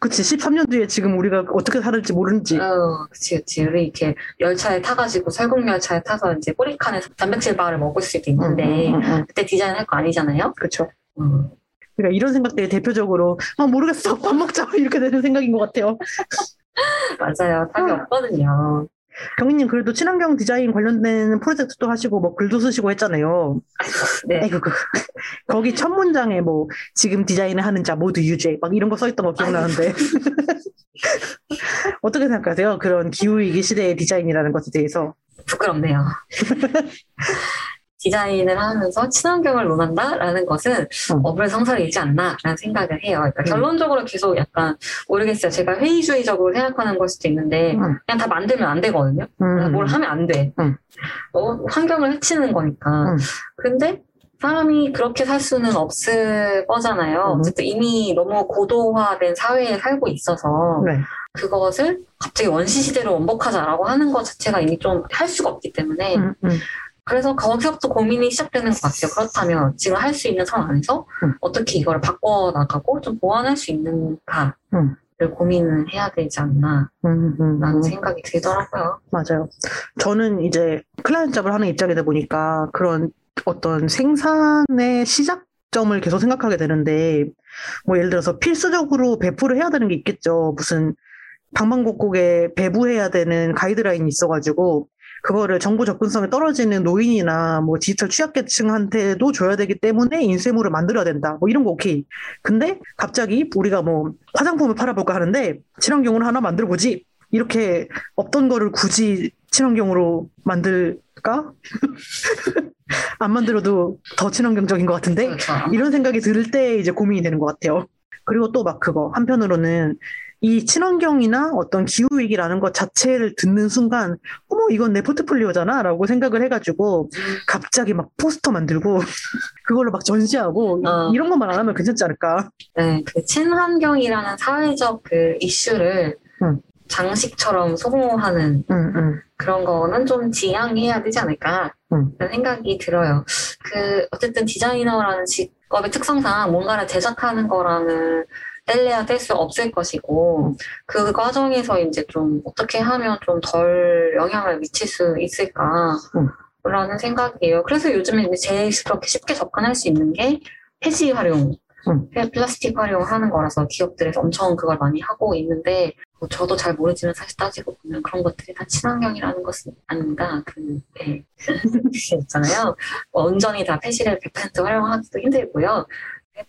그치. 13년 뒤에 지금 우리가 어떻게 살을지 모르는지. 어, 그치, 그치. 우리 이렇게 열차에 타가지고 설국열차에 타서 이제 꼬리칸에서 단백질 바를 먹을 수도 있는데, 음, 음, 음. 그때 디자인할 거 아니잖아요? 그렇죠. 음. 그러니까 이런 생각들이 대표적으로 아 모르겠어 [laughs] 밥 먹자 이렇게 되는 생각인 것 같아요. [laughs] 맞아요. 답이 음. 없거든요. 경희님 그래도 친환경 디자인 관련된 프로젝트도 하시고 뭐 글도 쓰시고 했잖아요. 네. 아이고 그 [laughs] 거기 첫 문장에 뭐 지금 디자인을 하는 자 모두 유죄 막 이런 거 써있던 거 기억나는데 [laughs] 어떻게 생각하세요? 그런 기후 위기 시대의 디자인이라는 것에 대해서 부끄럽네요. [laughs] 디자인을 하면서 친환경을 논한다라는 것은 음. 어불성설이지 않나라는 생각을 해요. 그러니까 음. 결론적으로 계속 약간 모르겠어요. 제가 회의주의적으로 생각하는 걸 수도 있는데 음. 그냥 다 만들면 안 되거든요. 음, 뭘 하면 안 돼. 음. 어, 환경을 해치는 거니까. 음. 근데 사람이 그렇게 살 수는 없을 거잖아요. 음. 어쨌든 이미 너무 고도화된 사회에 살고 있어서 네. 그것을 갑자기 원시 시대로 원복하자라고 하는 것 자체가 이미 좀 할 수가 없기 때문에. 그래서 거기서부터 고민이 시작되는 것 같아요. 그렇다면 지금 할 수 있는 선 안에서 음. 어떻게 이걸 바꿔나가고 좀 보완할 수 있는가를 음. 고민을 해야 되지 않나 라는 음, 음, 음. 생각이 들더라고요. 맞아요. 저는 이제 클라이언트 잡을 하는 입장이다 보니까 그런 어떤 생산의 시작 점을 계속 생각하게 되는데, 뭐 예를 들어서 필수적으로 배포를 해야 되는 게 있겠죠. 무슨 방방곡곡에 배부해야 되는 가이드라인이 있어가지고, 그거를 정보 접근성이 떨어지는 노인이나 뭐 디지털 취약계층한테도 줘야 되기 때문에 인쇄물을 만들어야 된다. 뭐 이런 거 오케이. 근데 갑자기 우리가 뭐 화장품을 팔아볼까 하는데 친환경으로 하나 만들어 보지. 이렇게 없던 거를 굳이 친환경으로 만들까? [laughs] 안 만들어도 더 친환경적인 것 같은데 그렇죠. 이런 생각이 들 때 이제 고민이 되는 것 같아요. 그리고 또 막 그거 한편으로는 이 친환경이나 어떤 기후 위기라는 것 자체를 듣는 순간 어머 이건 내 포트폴리오잖아라고 생각을 해가지고 갑자기 막 포스터 만들고 [laughs] 그걸로 막 전시하고 어. 이런 것만 안 하면 괜찮지 않을까? 네, 그 친환경이라는 사회적 그 이슈를 음. 장식처럼 소모하는 응, 응. 그런 거는 좀 지양해야 되지 않을까 음. 라는 생각이 들어요. 그 어쨌든 디자이너라는 직업의 특성상 뭔가를 제작하는 거랑은 뗄래야 뗄 수 없을 것이고 그 과정에서 이제 좀 어떻게 하면 좀 덜 영향을 미칠 수 있을까 음. 라는 생각이에요. 그래서 요즘에 이제 제일 그렇게 쉽게 접근할 수 있는 게 폐지 활용, 음. 폐- 플라스틱 활용하는 거라서 기업들에서 엄청 그걸 많이 하고 있는데 뭐 저도 잘 모르지만 사실 따지고 보면 그런 것들이 다 친환경이라는 것은 아닌가 그 네. [laughs] 있잖아요. 뭐 온전히 다 폐지를 100% 활용하기도 힘들고요.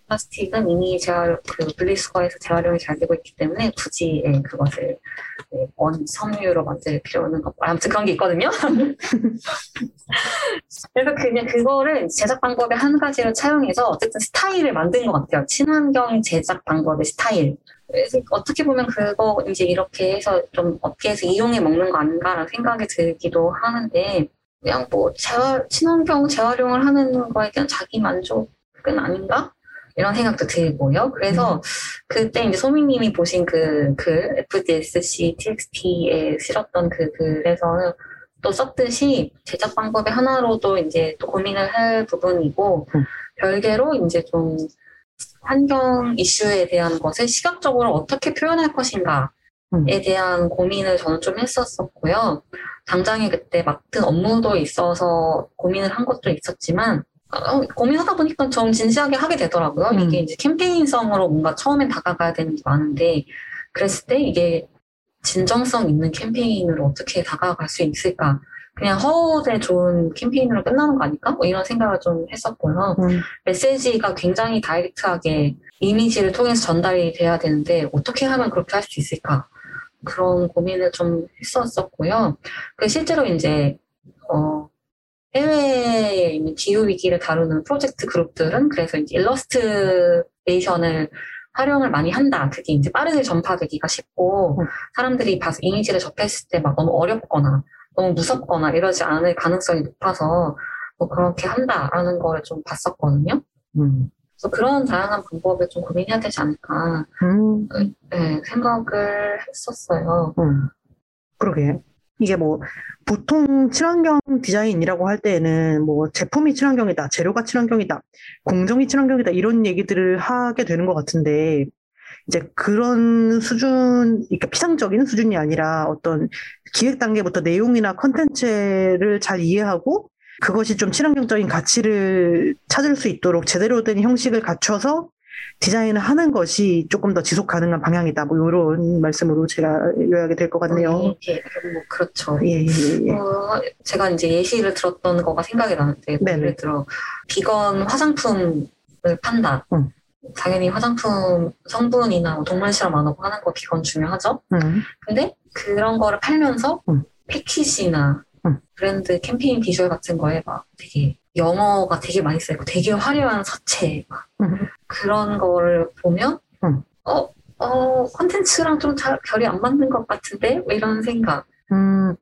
플라스틱은 이미 재활, 그 분리수거에서 재활용이 잘 되고 있기 때문에 굳이 예, 그것을 예, 원 섬유로 만들 필요는 없고 아무튼 그런 게 있거든요. [laughs] 그래서 그냥 그거를 제작 방법의 한 가지를 차용해서 어쨌든 스타일을 만든 것 같아요. 친환경 제작 방법의 스타일. 그래서 어떻게 보면 그거 이제 이렇게 해서 좀 업계에서 이용해 먹는 거 아닌가라는 생각이 들기도 하는데 그냥 뭐 재활, 친환경 재활용을 하는 거에 대한 자기 만족은 아닌가? 이런 생각도 들고요. 그래서 그때 이제 소민님이 보신 그, 그 FDSC TXT에 실었던 그 글에서는 또 썼듯이 제작 방법의 하나로도 이제 또 고민을 할 부분이고 음. 별개로 이제 좀 환경 이슈에 대한 것을 시각적으로 어떻게 표현할 것인가에 음. 대한 고민을 저는 좀 했었었고요. 당장에 그때 맡은 업무도 있어서 고민을 한 것도 있었지만 어, 고민하다 보니까 좀 진지하게 하게 되더라고요. 음. 이게 이제 캠페인성으로 뭔가 처음엔 다가가야 되는 게 많은데, 그랬을 때 이게 진정성 있는 캠페인으로 어떻게 다가갈 수 있을까? 그냥 허울에 좋은 캠페인으로 끝나는 거 아닐까? 뭐 이런 생각을 좀 했었고요. 음, 메시지가 굉장히 다이렉트하게 이미지를 통해서 전달이 돼야 되는데, 어떻게 하면 그렇게 할 수 있을까? 그런 고민을 좀 했었었고요. 그 실제로 이제, 어, 해외에 있는 기후 위기를 다루는 프로젝트 그룹들은 그래서 이제 일러스트레이션을 활용을 많이 한다. 그게 이제 빠르게 전파되기가 쉽고 음. 사람들이 봐서 이미지를 접했을 때 막 너무 어렵거나 너무 무섭거나 이러지 않을 가능성이 높아서 뭐 그렇게 한다라는 거를 좀 봤었거든요. 음, 그래서 그런 다양한 방법을 좀 고민해야 되지 않을까 음, 네, 생각을 했었어요. 음. 그러게. 이게 뭐, 보통 친환경 디자인이라고 할 때에는 뭐, 제품이 친환경이다, 재료가 친환경이다, 공정이 친환경이다, 이런 얘기들을 하게 되는 것 같은데, 이제 그런 수준, 그러니까 피상적인 수준이 아니라 어떤 기획 단계부터 내용이나 컨텐츠를 잘 이해하고, 그것이 좀 친환경적인 가치를 찾을 수 있도록 제대로 된 형식을 갖춰서 디자인을 하는 것이 조금 더 지속 가능한 방향이다. 뭐, 이런 말씀으로 제가 요약이 될 것 같네요. 예, 예, 뭐 그렇죠. 예, 예, 예. 어, 제가 이제 예시를 들었던 거가 생각이 나는데, 뭐 네네. 예를 들어, 비건 화장품을 판다. 음. 당연히 화장품 성분이나 뭐 동물 실험 안 하고 하는 거 비건 중요하죠? 음, 근데 그런 거를 팔면서 음. 패키지나 음. 브랜드 캠페인 비주얼 같은 거에 막 되게 영어가 되게 많이 쓰이고 되게 화려한 서체 막 음, 그런 거를 보면 음. 어, 어, 컨텐츠랑 좀 잘 결이 안 맞는 것 같은데? 뭐 이런 생각. 음.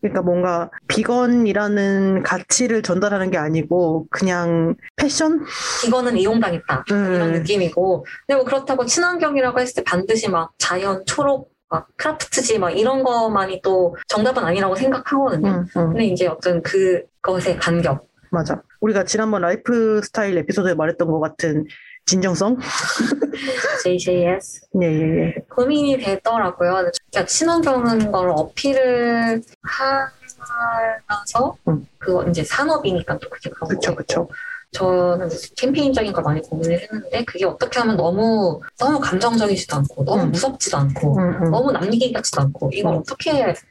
그러니까 뭔가 비건이라는 가치를 전달하는 게 아니고 그냥 패션? 이거는 이용당했다. 이런 네. 느낌이고. 근데 뭐 그렇다고 친환경이라고 했을 때 반드시 막 자연, 초록, 막 크라프트지 막 이런 것만이 또 정답은 아니라고 생각하거든요. 응, 응, 근데 이제 어떤 그것의 간격. 맞아. 우리가 지난번 라이프 스타일 에피소드에 말했던 것 같은 진정성? JJS. 예, 예, 예. 고민이 되더라고요. 그러니까 친환경인 걸 어필을 하면서 음. 그거 이제 산업이니까 또 그게 그런 거고. 그쵸. 저는 캠페인적인 걸 많이 고민을 했는데 그게 어떻게 하면 너무 너무 감정적이지도 않고 너무 음. 무섭지도 않고 응, 응, 너무 남얘기 같지도 않고 이걸 음. 어떻게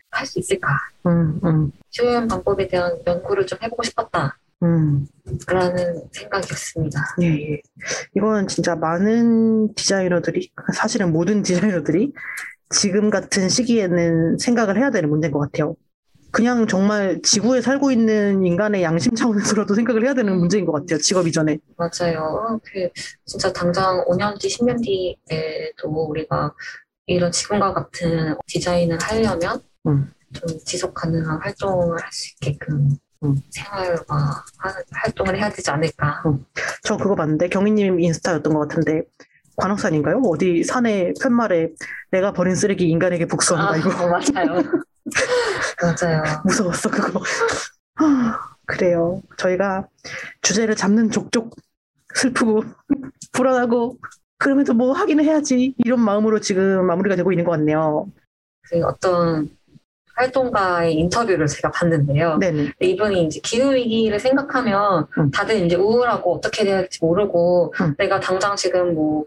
할 수 있을까 응, 응, 쉬운 방법에 대한 연구를 좀 해보고 싶었다 라는 응. 생각이었습니다. 예, 예. 이거는 진짜 많은 디자이너들이, 사실은 모든 디자이너들이 지금 같은 시기에는 생각을 해야 되는 문제인 것 같아요. 그냥 정말 지구에 살고 있는 인간의 양심 차원에서라도 생각을 해야 되는 문제인 것 같아요. 직업 이전에. 맞아요. 그 진짜 당장 5년 뒤, 10년 뒤에도 우리가 이런 지금과 같은 디자인을 하려면 음. 좀 지속 가능한 활동을 할 수 있게끔 음. 생활과 활동을 해야 되지 않을까. 저 그거 봤는데 경희님 인스타였던 것 같은데 관악산인가요? 어디 산에 푯말에 내가 버린 쓰레기 인간에게 복수한다 이거 어, 맞아요. [laughs] 맞아요. 무서웠어 그거. 하, 그래요. 저희가 주제를 잡는 족족 슬프고 [laughs] 불안하고 그러면서 뭐 하기는 해야지 이런 마음으로 지금 마무리가 되고 있는 것 같네요. 그 어떤 활동가의 인터뷰를 제가 봤는데요. 네네. 이분이 이제 기후 위기를 생각하면 음. 다들 이제 우울하고 어떻게 해야 될지 모르고 음. 내가 당장 지금 뭐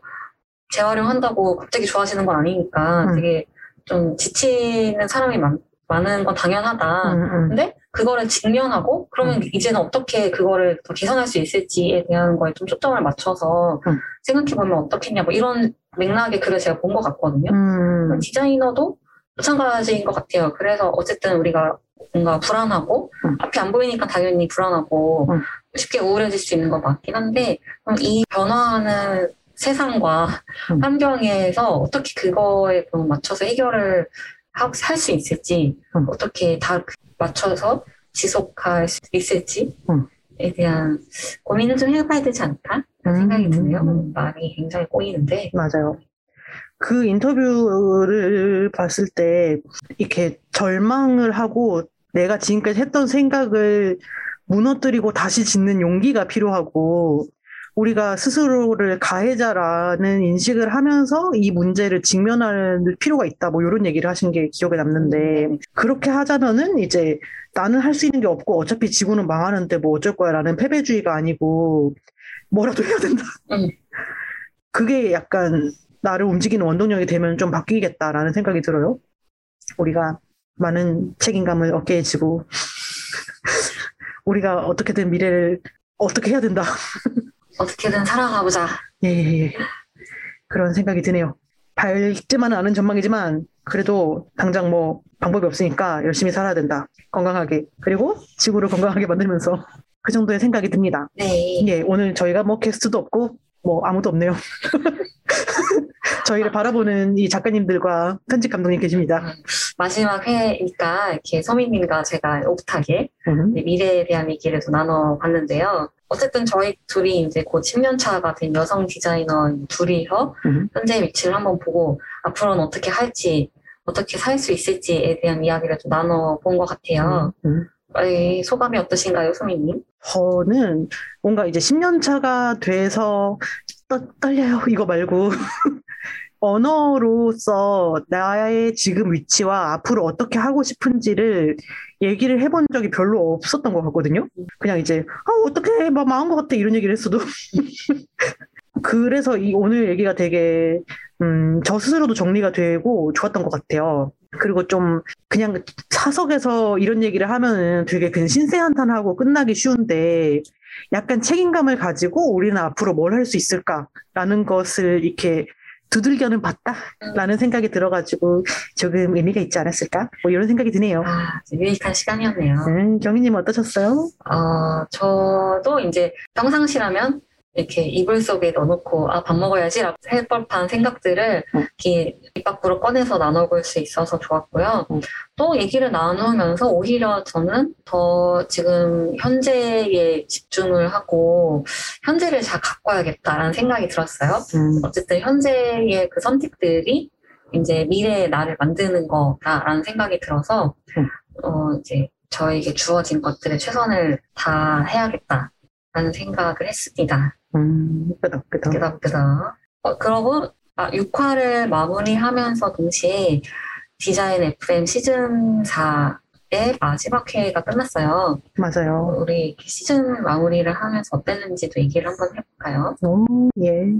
재활용한다고 갑자기 좋아지는 건 아니니까 음. 되게 좀 지치는 사람이 많, 많은 건 당연하다. 음, 음. 근데 그거를 직면하고 그러면 이제는 어떻게 그거를 더 개선할 수 있을지에 대한 거에 좀 초점을 맞춰서 음. 생각해 보면 어떻겠냐 뭐 이런 맥락의 글을 제가 본 것 같거든요. 음, 디자이너도 마찬가지인 것 같아요. 그래서 어쨌든 우리가 뭔가 불안하고 음. 앞이 안 보이니까 당연히 불안하고 음. 쉽게 우울해질 수 있는 것 같긴 한데 그럼 이 변화하는 세상과 음. 환경에서 어떻게 그거에 좀 맞춰서 해결을 할 수 있을지 음. 어떻게 다 맞춰서 지속할 수 있을지에 음. 대한 고민을 좀 해봐야 되지 않을까 생각이 음, 드네요. 음. 말이 굉장히 꼬이는데 맞아요. 그 인터뷰를 봤을 때 이렇게 절망을 하고 내가 지금까지 했던 생각을 무너뜨리고 다시 짓는 용기가 필요하고 우리가 스스로를 가해자라는 인식을 하면서 이 문제를 직면할 필요가 있다. 뭐 이런 얘기를 하신 게 기억에 남는데 그렇게 하자면은 이제 나는 할 수 있는 게 없고 어차피 지구는 망하는데 뭐 어쩔 거야라는 패배주의가 아니고 뭐라도 해야 된다. 음. 그게 약간 나를 움직이는 원동력이 되면 좀 바뀌겠다라는 생각이 들어요. 우리가 많은 책임감을 어깨에 지고 [laughs] 우리가 어떻게든 미래를 어떻게 해야 된다. [laughs] 어떻게든 살아가보자. 예, 예, 예. 그런 생각이 드네요. 밝지만은 않은 전망이지만 그래도 당장 뭐 방법이 없으니까 열심히 살아야 된다. 건강하게. 그리고 지구를 건강하게 만들면서 [laughs] 그 정도의 생각이 듭니다. 네. 예, 오늘 저희가 뭐 게스트도 없고 뭐 아무도 없네요. 저희를 바라보는 이 작가님들과 편집 감독님 계십니다. 마지막 회니까 이렇게 서민님과 제가 오붓하게 음, 미래에 대한 얘기를 좀 나눠봤는데요. 어쨌든 저희 둘이 이제 곧 10년 차가 된 여성 디자이너 둘이서 음. 현재 위치를 한번 보고 앞으로는 어떻게 할지, 어떻게 살 수 있을지에 대한 이야기를 좀 나눠본 것 같아요. 음. 이 소감이 어떠신가요, 소민님? 저는 뭔가 이제 10년 차가 돼서 떠, 떨려요. 이거 말고. 언어로서 나의 지금 위치와 앞으로 어떻게 하고 싶은지를 얘기를 해본 적이 별로 없었던 것 같거든요. 그냥 이제, 아, 어떻게, 막 망한 것 같아. 이런 얘기를 했어도. [laughs] 그래서 이 오늘 얘기가 되게, 음, 저 스스로도 정리가 되고 좋았던 것 같아요. 그리고 좀 그냥 사석에서 이런 얘기를 하면은 되게 그냥 신세한탄하고 끝나기 쉬운데 약간 책임감을 가지고 우리는 앞으로 뭘 할 수 있을까라는 것을 이렇게 두들겨는 봤다라는 생각이 들어가지고 조금 의미가 있지 않았을까? 뭐 이런 생각이 드네요. 아, 유익한 시간이었네요. 음, 경희님 어떠셨어요? 어, 저도 이제 평상시라면 이렇게 이불 속에 넣어놓고 아, 밥 먹어야지 라고 할 법한 생각들을 음. 이렇게 입 밖으로 꺼내서 나눠볼 수 있어서 좋았고요. 음. 또 얘기를 나누면서 오히려 저는 더 지금 현재에 집중을 하고 현재를 잘 가꿔야겠다라는 생각이 들었어요. 음, 어쨌든 현재의 그 선택들이 이제 미래의 나를 만드는 거다라는 생각이 들어서 음. 어 이제 저에게 주어진 것들에 최선을 다 해야겠다 라는 생각을 했습니다. 음, 끄덕끄덕. 끄덕끄덕. 어, 그러고 아, 6화를 마무리하면서 동시에 디자인 FM 시즌 4의 마지막 회가 끝났어요. 맞아요. 우리 시즌 마무리를 하면서 어땠는지도 얘기를 한번 해볼까요? 오, 예.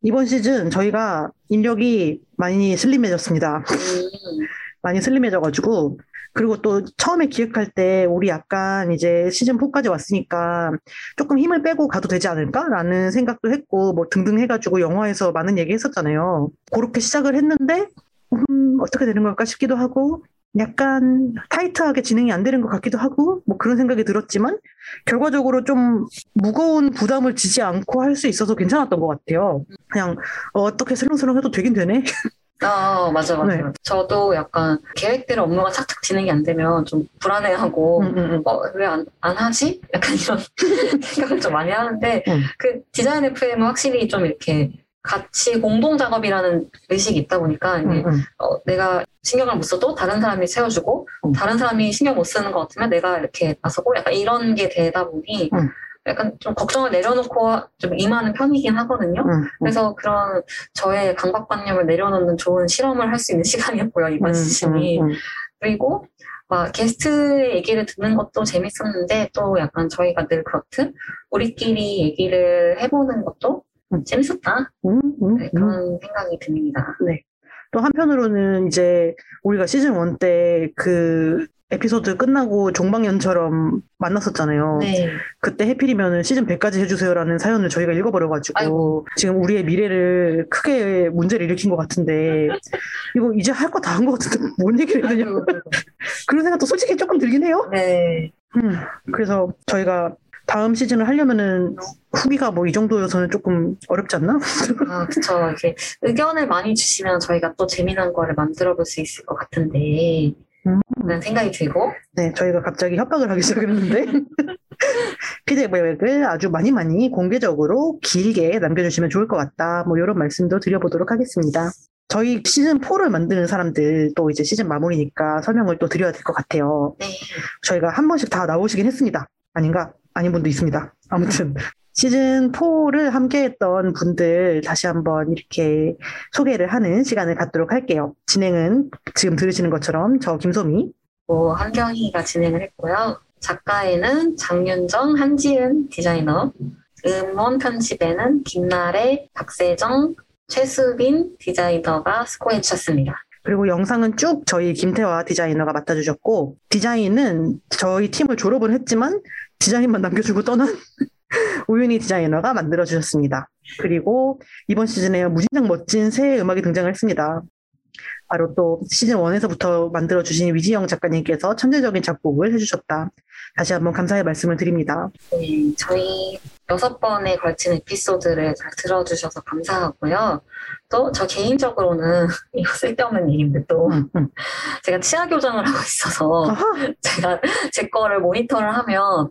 이번 시즌 저희가 인력이 많이 슬림해졌습니다. 음, 많이 슬림해져가지고 그리고 또 처음에 기획할 때 우리 약간 이제 시즌 4까지 왔으니까 조금 힘을 빼고 가도 되지 않을까라는 생각도 했고 뭐 등등 해가지고 영화에서 많은 얘기 했었잖아요. 그렇게 시작을 했는데 음, 어떻게 되는 걸까 싶기도 하고 약간 타이트하게 진행이 안 되는 것 같기도 하고 뭐 그런 생각이 들었지만 결과적으로 좀 무거운 부담을 지지 않고 할 수 있어서 괜찮았던 것 같아요. 그냥 어떻게 슬렁슬렁 해도 되긴 되네. [laughs] 아, 맞아, 맞아. 네. 저도 약간 계획대로 업무가 착착 진행이 안 되면 좀 불안해하고, 음, 음, 음. 어, 왜 안, 안 하지? 약간 이런 [laughs] 생각을 좀 많이 하는데, 음. 그 디자인 FM은 확실히 좀 이렇게 같이 공동 작업이라는 의식이 있다 보니까, 음. 어, 내가 신경을 못 써도 다른 사람이 채워주고, 음. 다른 사람이 신경 못 쓰는 것 같으면 내가 이렇게 나서고, 약간 이런 게 되다 보니, 음. 약간 좀 걱정을 내려놓고 좀 임하는 편이긴 하거든요. 음, 음. 그래서 그런 저의 강박관념을 내려놓는 좋은 실험을 할 수 있는 [laughs] 시간이었고요, 이번 음, 시즌이. 그리고 막 게스트의 얘기를 듣는 것도 재밌었는데 또 약간 저희가 늘 그렇듯 우리끼리 얘기를 해보는 것도 음. 재밌었다. 네, 음. 그런 생각이 듭니다. 또 한편으로는 이제 우리가 시즌 1 때 그 에피소드 끝나고 종방연처럼 만났었잖아요. 네. 그때 해필이면 시즌 100까지 해주세요라는 사연을 저희가 읽어버려가지고 아이고. 지금 우리의 미래를 크게 문제를 일으킨 것 같은데 [laughs] 이거 이제 할 거 다 한 것 같은데 [laughs] 뭔 얘기를 해야 되냐 [laughs] 그런 생각도 솔직히 조금 들긴 해요. 네. 음, 그래서 저희가 다음 시즌을 하려면은 후기가 뭐 이 정도여서는 조금 어렵지 않나? 아, 그쵸. 이렇게 의견을 많이 주시면 저희가 또 재미난 거를 만들어 볼 수 있을 것 같은데, 는 생각이 들고, 네, 저희가 갑자기 협박을 하기 시작했는데 [laughs] 피드백을 아주 많이 많이 공개적으로 길게 남겨주시면 좋을 것 같다. 뭐 이런 말씀도 드려보도록 하겠습니다. 저희 시즌 4를 만드는 사람들 또 이제 시즌 마무리니까 설명을 또 드려야 될 것 같아요. 네. 저희가 한 번씩 다 나오시긴 했습니다. 아닌가? 아닌 분도 있습니다. 아무튼 시즌 4를 함께했던 분들 다시 한번 이렇게 소개를 하는 시간을 갖도록 할게요. 진행은 지금 들으시는 것처럼 저 김소미, 뭐 한경희가 진행을 했고요. 작가에는 장윤정, 한지은 디자이너, 음원 편집에는 김나래, 박세정, 최수빈 디자이너가 수고해 주셨습니다. 그리고 영상은 쭉 저희 김태화 디자이너가 맡아주셨고 디자인은 저희 팀을 졸업은 했지만 디자인만 남겨주고 떠난 우윤희 디자이너가 만들어 주셨습니다. 그리고 이번 시즌에 무진장 멋진 새 음악이 등장을 했습니다. 바로 또 시즌 1에서부터 만들어 주신 위지영 작가님께서 천재적인 작곡을 해주셨다. 다시 한번 감사의 말씀을 드립니다. 네, 저희 여섯 번에 걸친 에피소드를 잘 들어주셔서 감사하고요. 또 저 개인적으로는 [laughs] 이거 쓸데없는 얘기인데 또 음, 음. [laughs] 제가 치아 교정을 하고 있어서 [laughs] 제가 제 거를 모니터를 하면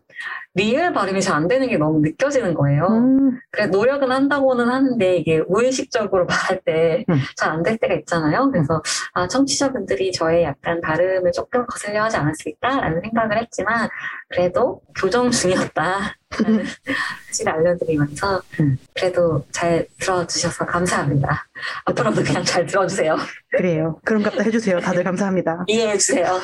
리을 발음이 잘 안 되는 게 너무 느껴지는 거예요. 음, 그래 노력은 한다고는 하는데 이게 무의식적으로 말할 때 음. 잘안 될 때가 있잖아요. 그래서 아 청취자분들이 저의 약간 발음을 조금 거슬려 하지 않았을까라는 생각을 했지만 그래도 교정 중이었다. 사실을 알려드리면서 음. 그래도 잘 들어주셔서 감사합니다. 앞으로도 그냥 잘 들어주세요. 그래요. 그런 값도 해주세요. 다들 감사합니다. [laughs] 이해해주세요.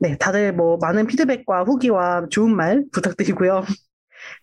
네, 다들 뭐 많은 피드백과 후기와 좋은 말 부탁드리고요.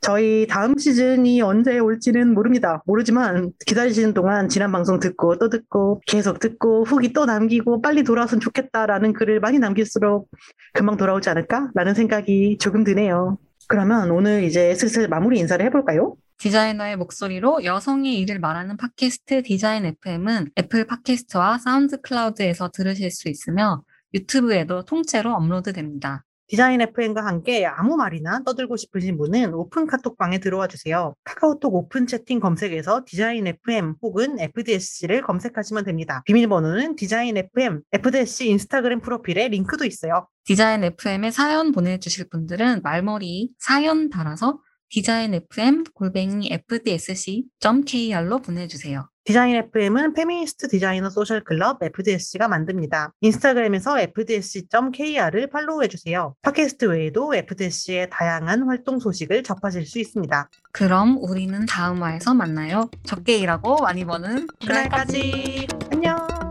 저희 다음 시즌이 언제 올지는 모릅니다. 모르지만 기다리시는 동안 지난 방송 듣고 또 듣고 계속 듣고 후기 또 남기고 빨리 돌아왔으면 좋겠다라는 글을 많이 남길수록 금방 돌아오지 않을까라는 생각이 조금 드네요. 그러면 오늘 이제 슬슬 마무리 인사를 해볼까요? 디자이너의 목소리로 여성의 일을 말하는 팟캐스트 디자인 FM은 애플 팟캐스트와 사운드 클라우드에서 들으실 수 있으며 유튜브에도 통째로 업로드됩니다. 디자인 FM과 함께 아무 말이나 떠들고 싶으신 분은 오픈 카톡방에 들어와 주세요. 카카오톡 오픈 채팅 검색에서 디자인 FM 혹은 FDSC를 검색하시면 됩니다. 비밀번호는 디자인 FM, FDSC 인스타그램 프로필에 링크도 있어요. 디자인 FM에 사연 보내주실 분들은 말머리 사연 달아서 디자인 FM 골뱅이 fdsc.kr로 보내주세요. 디자인 FM은 페미니스트 디자이너 소셜 클럽 FDSC가 만듭니다. 인스타그램에서 fdsc.kr을 팔로우해 주세요. 팟캐스트 외에도 FDSC의 다양한 활동 소식을 접하실 수 있습니다. 그럼 우리는 다음 화에서 만나요. 적게 일하고 많이 버는 그날까지 안녕.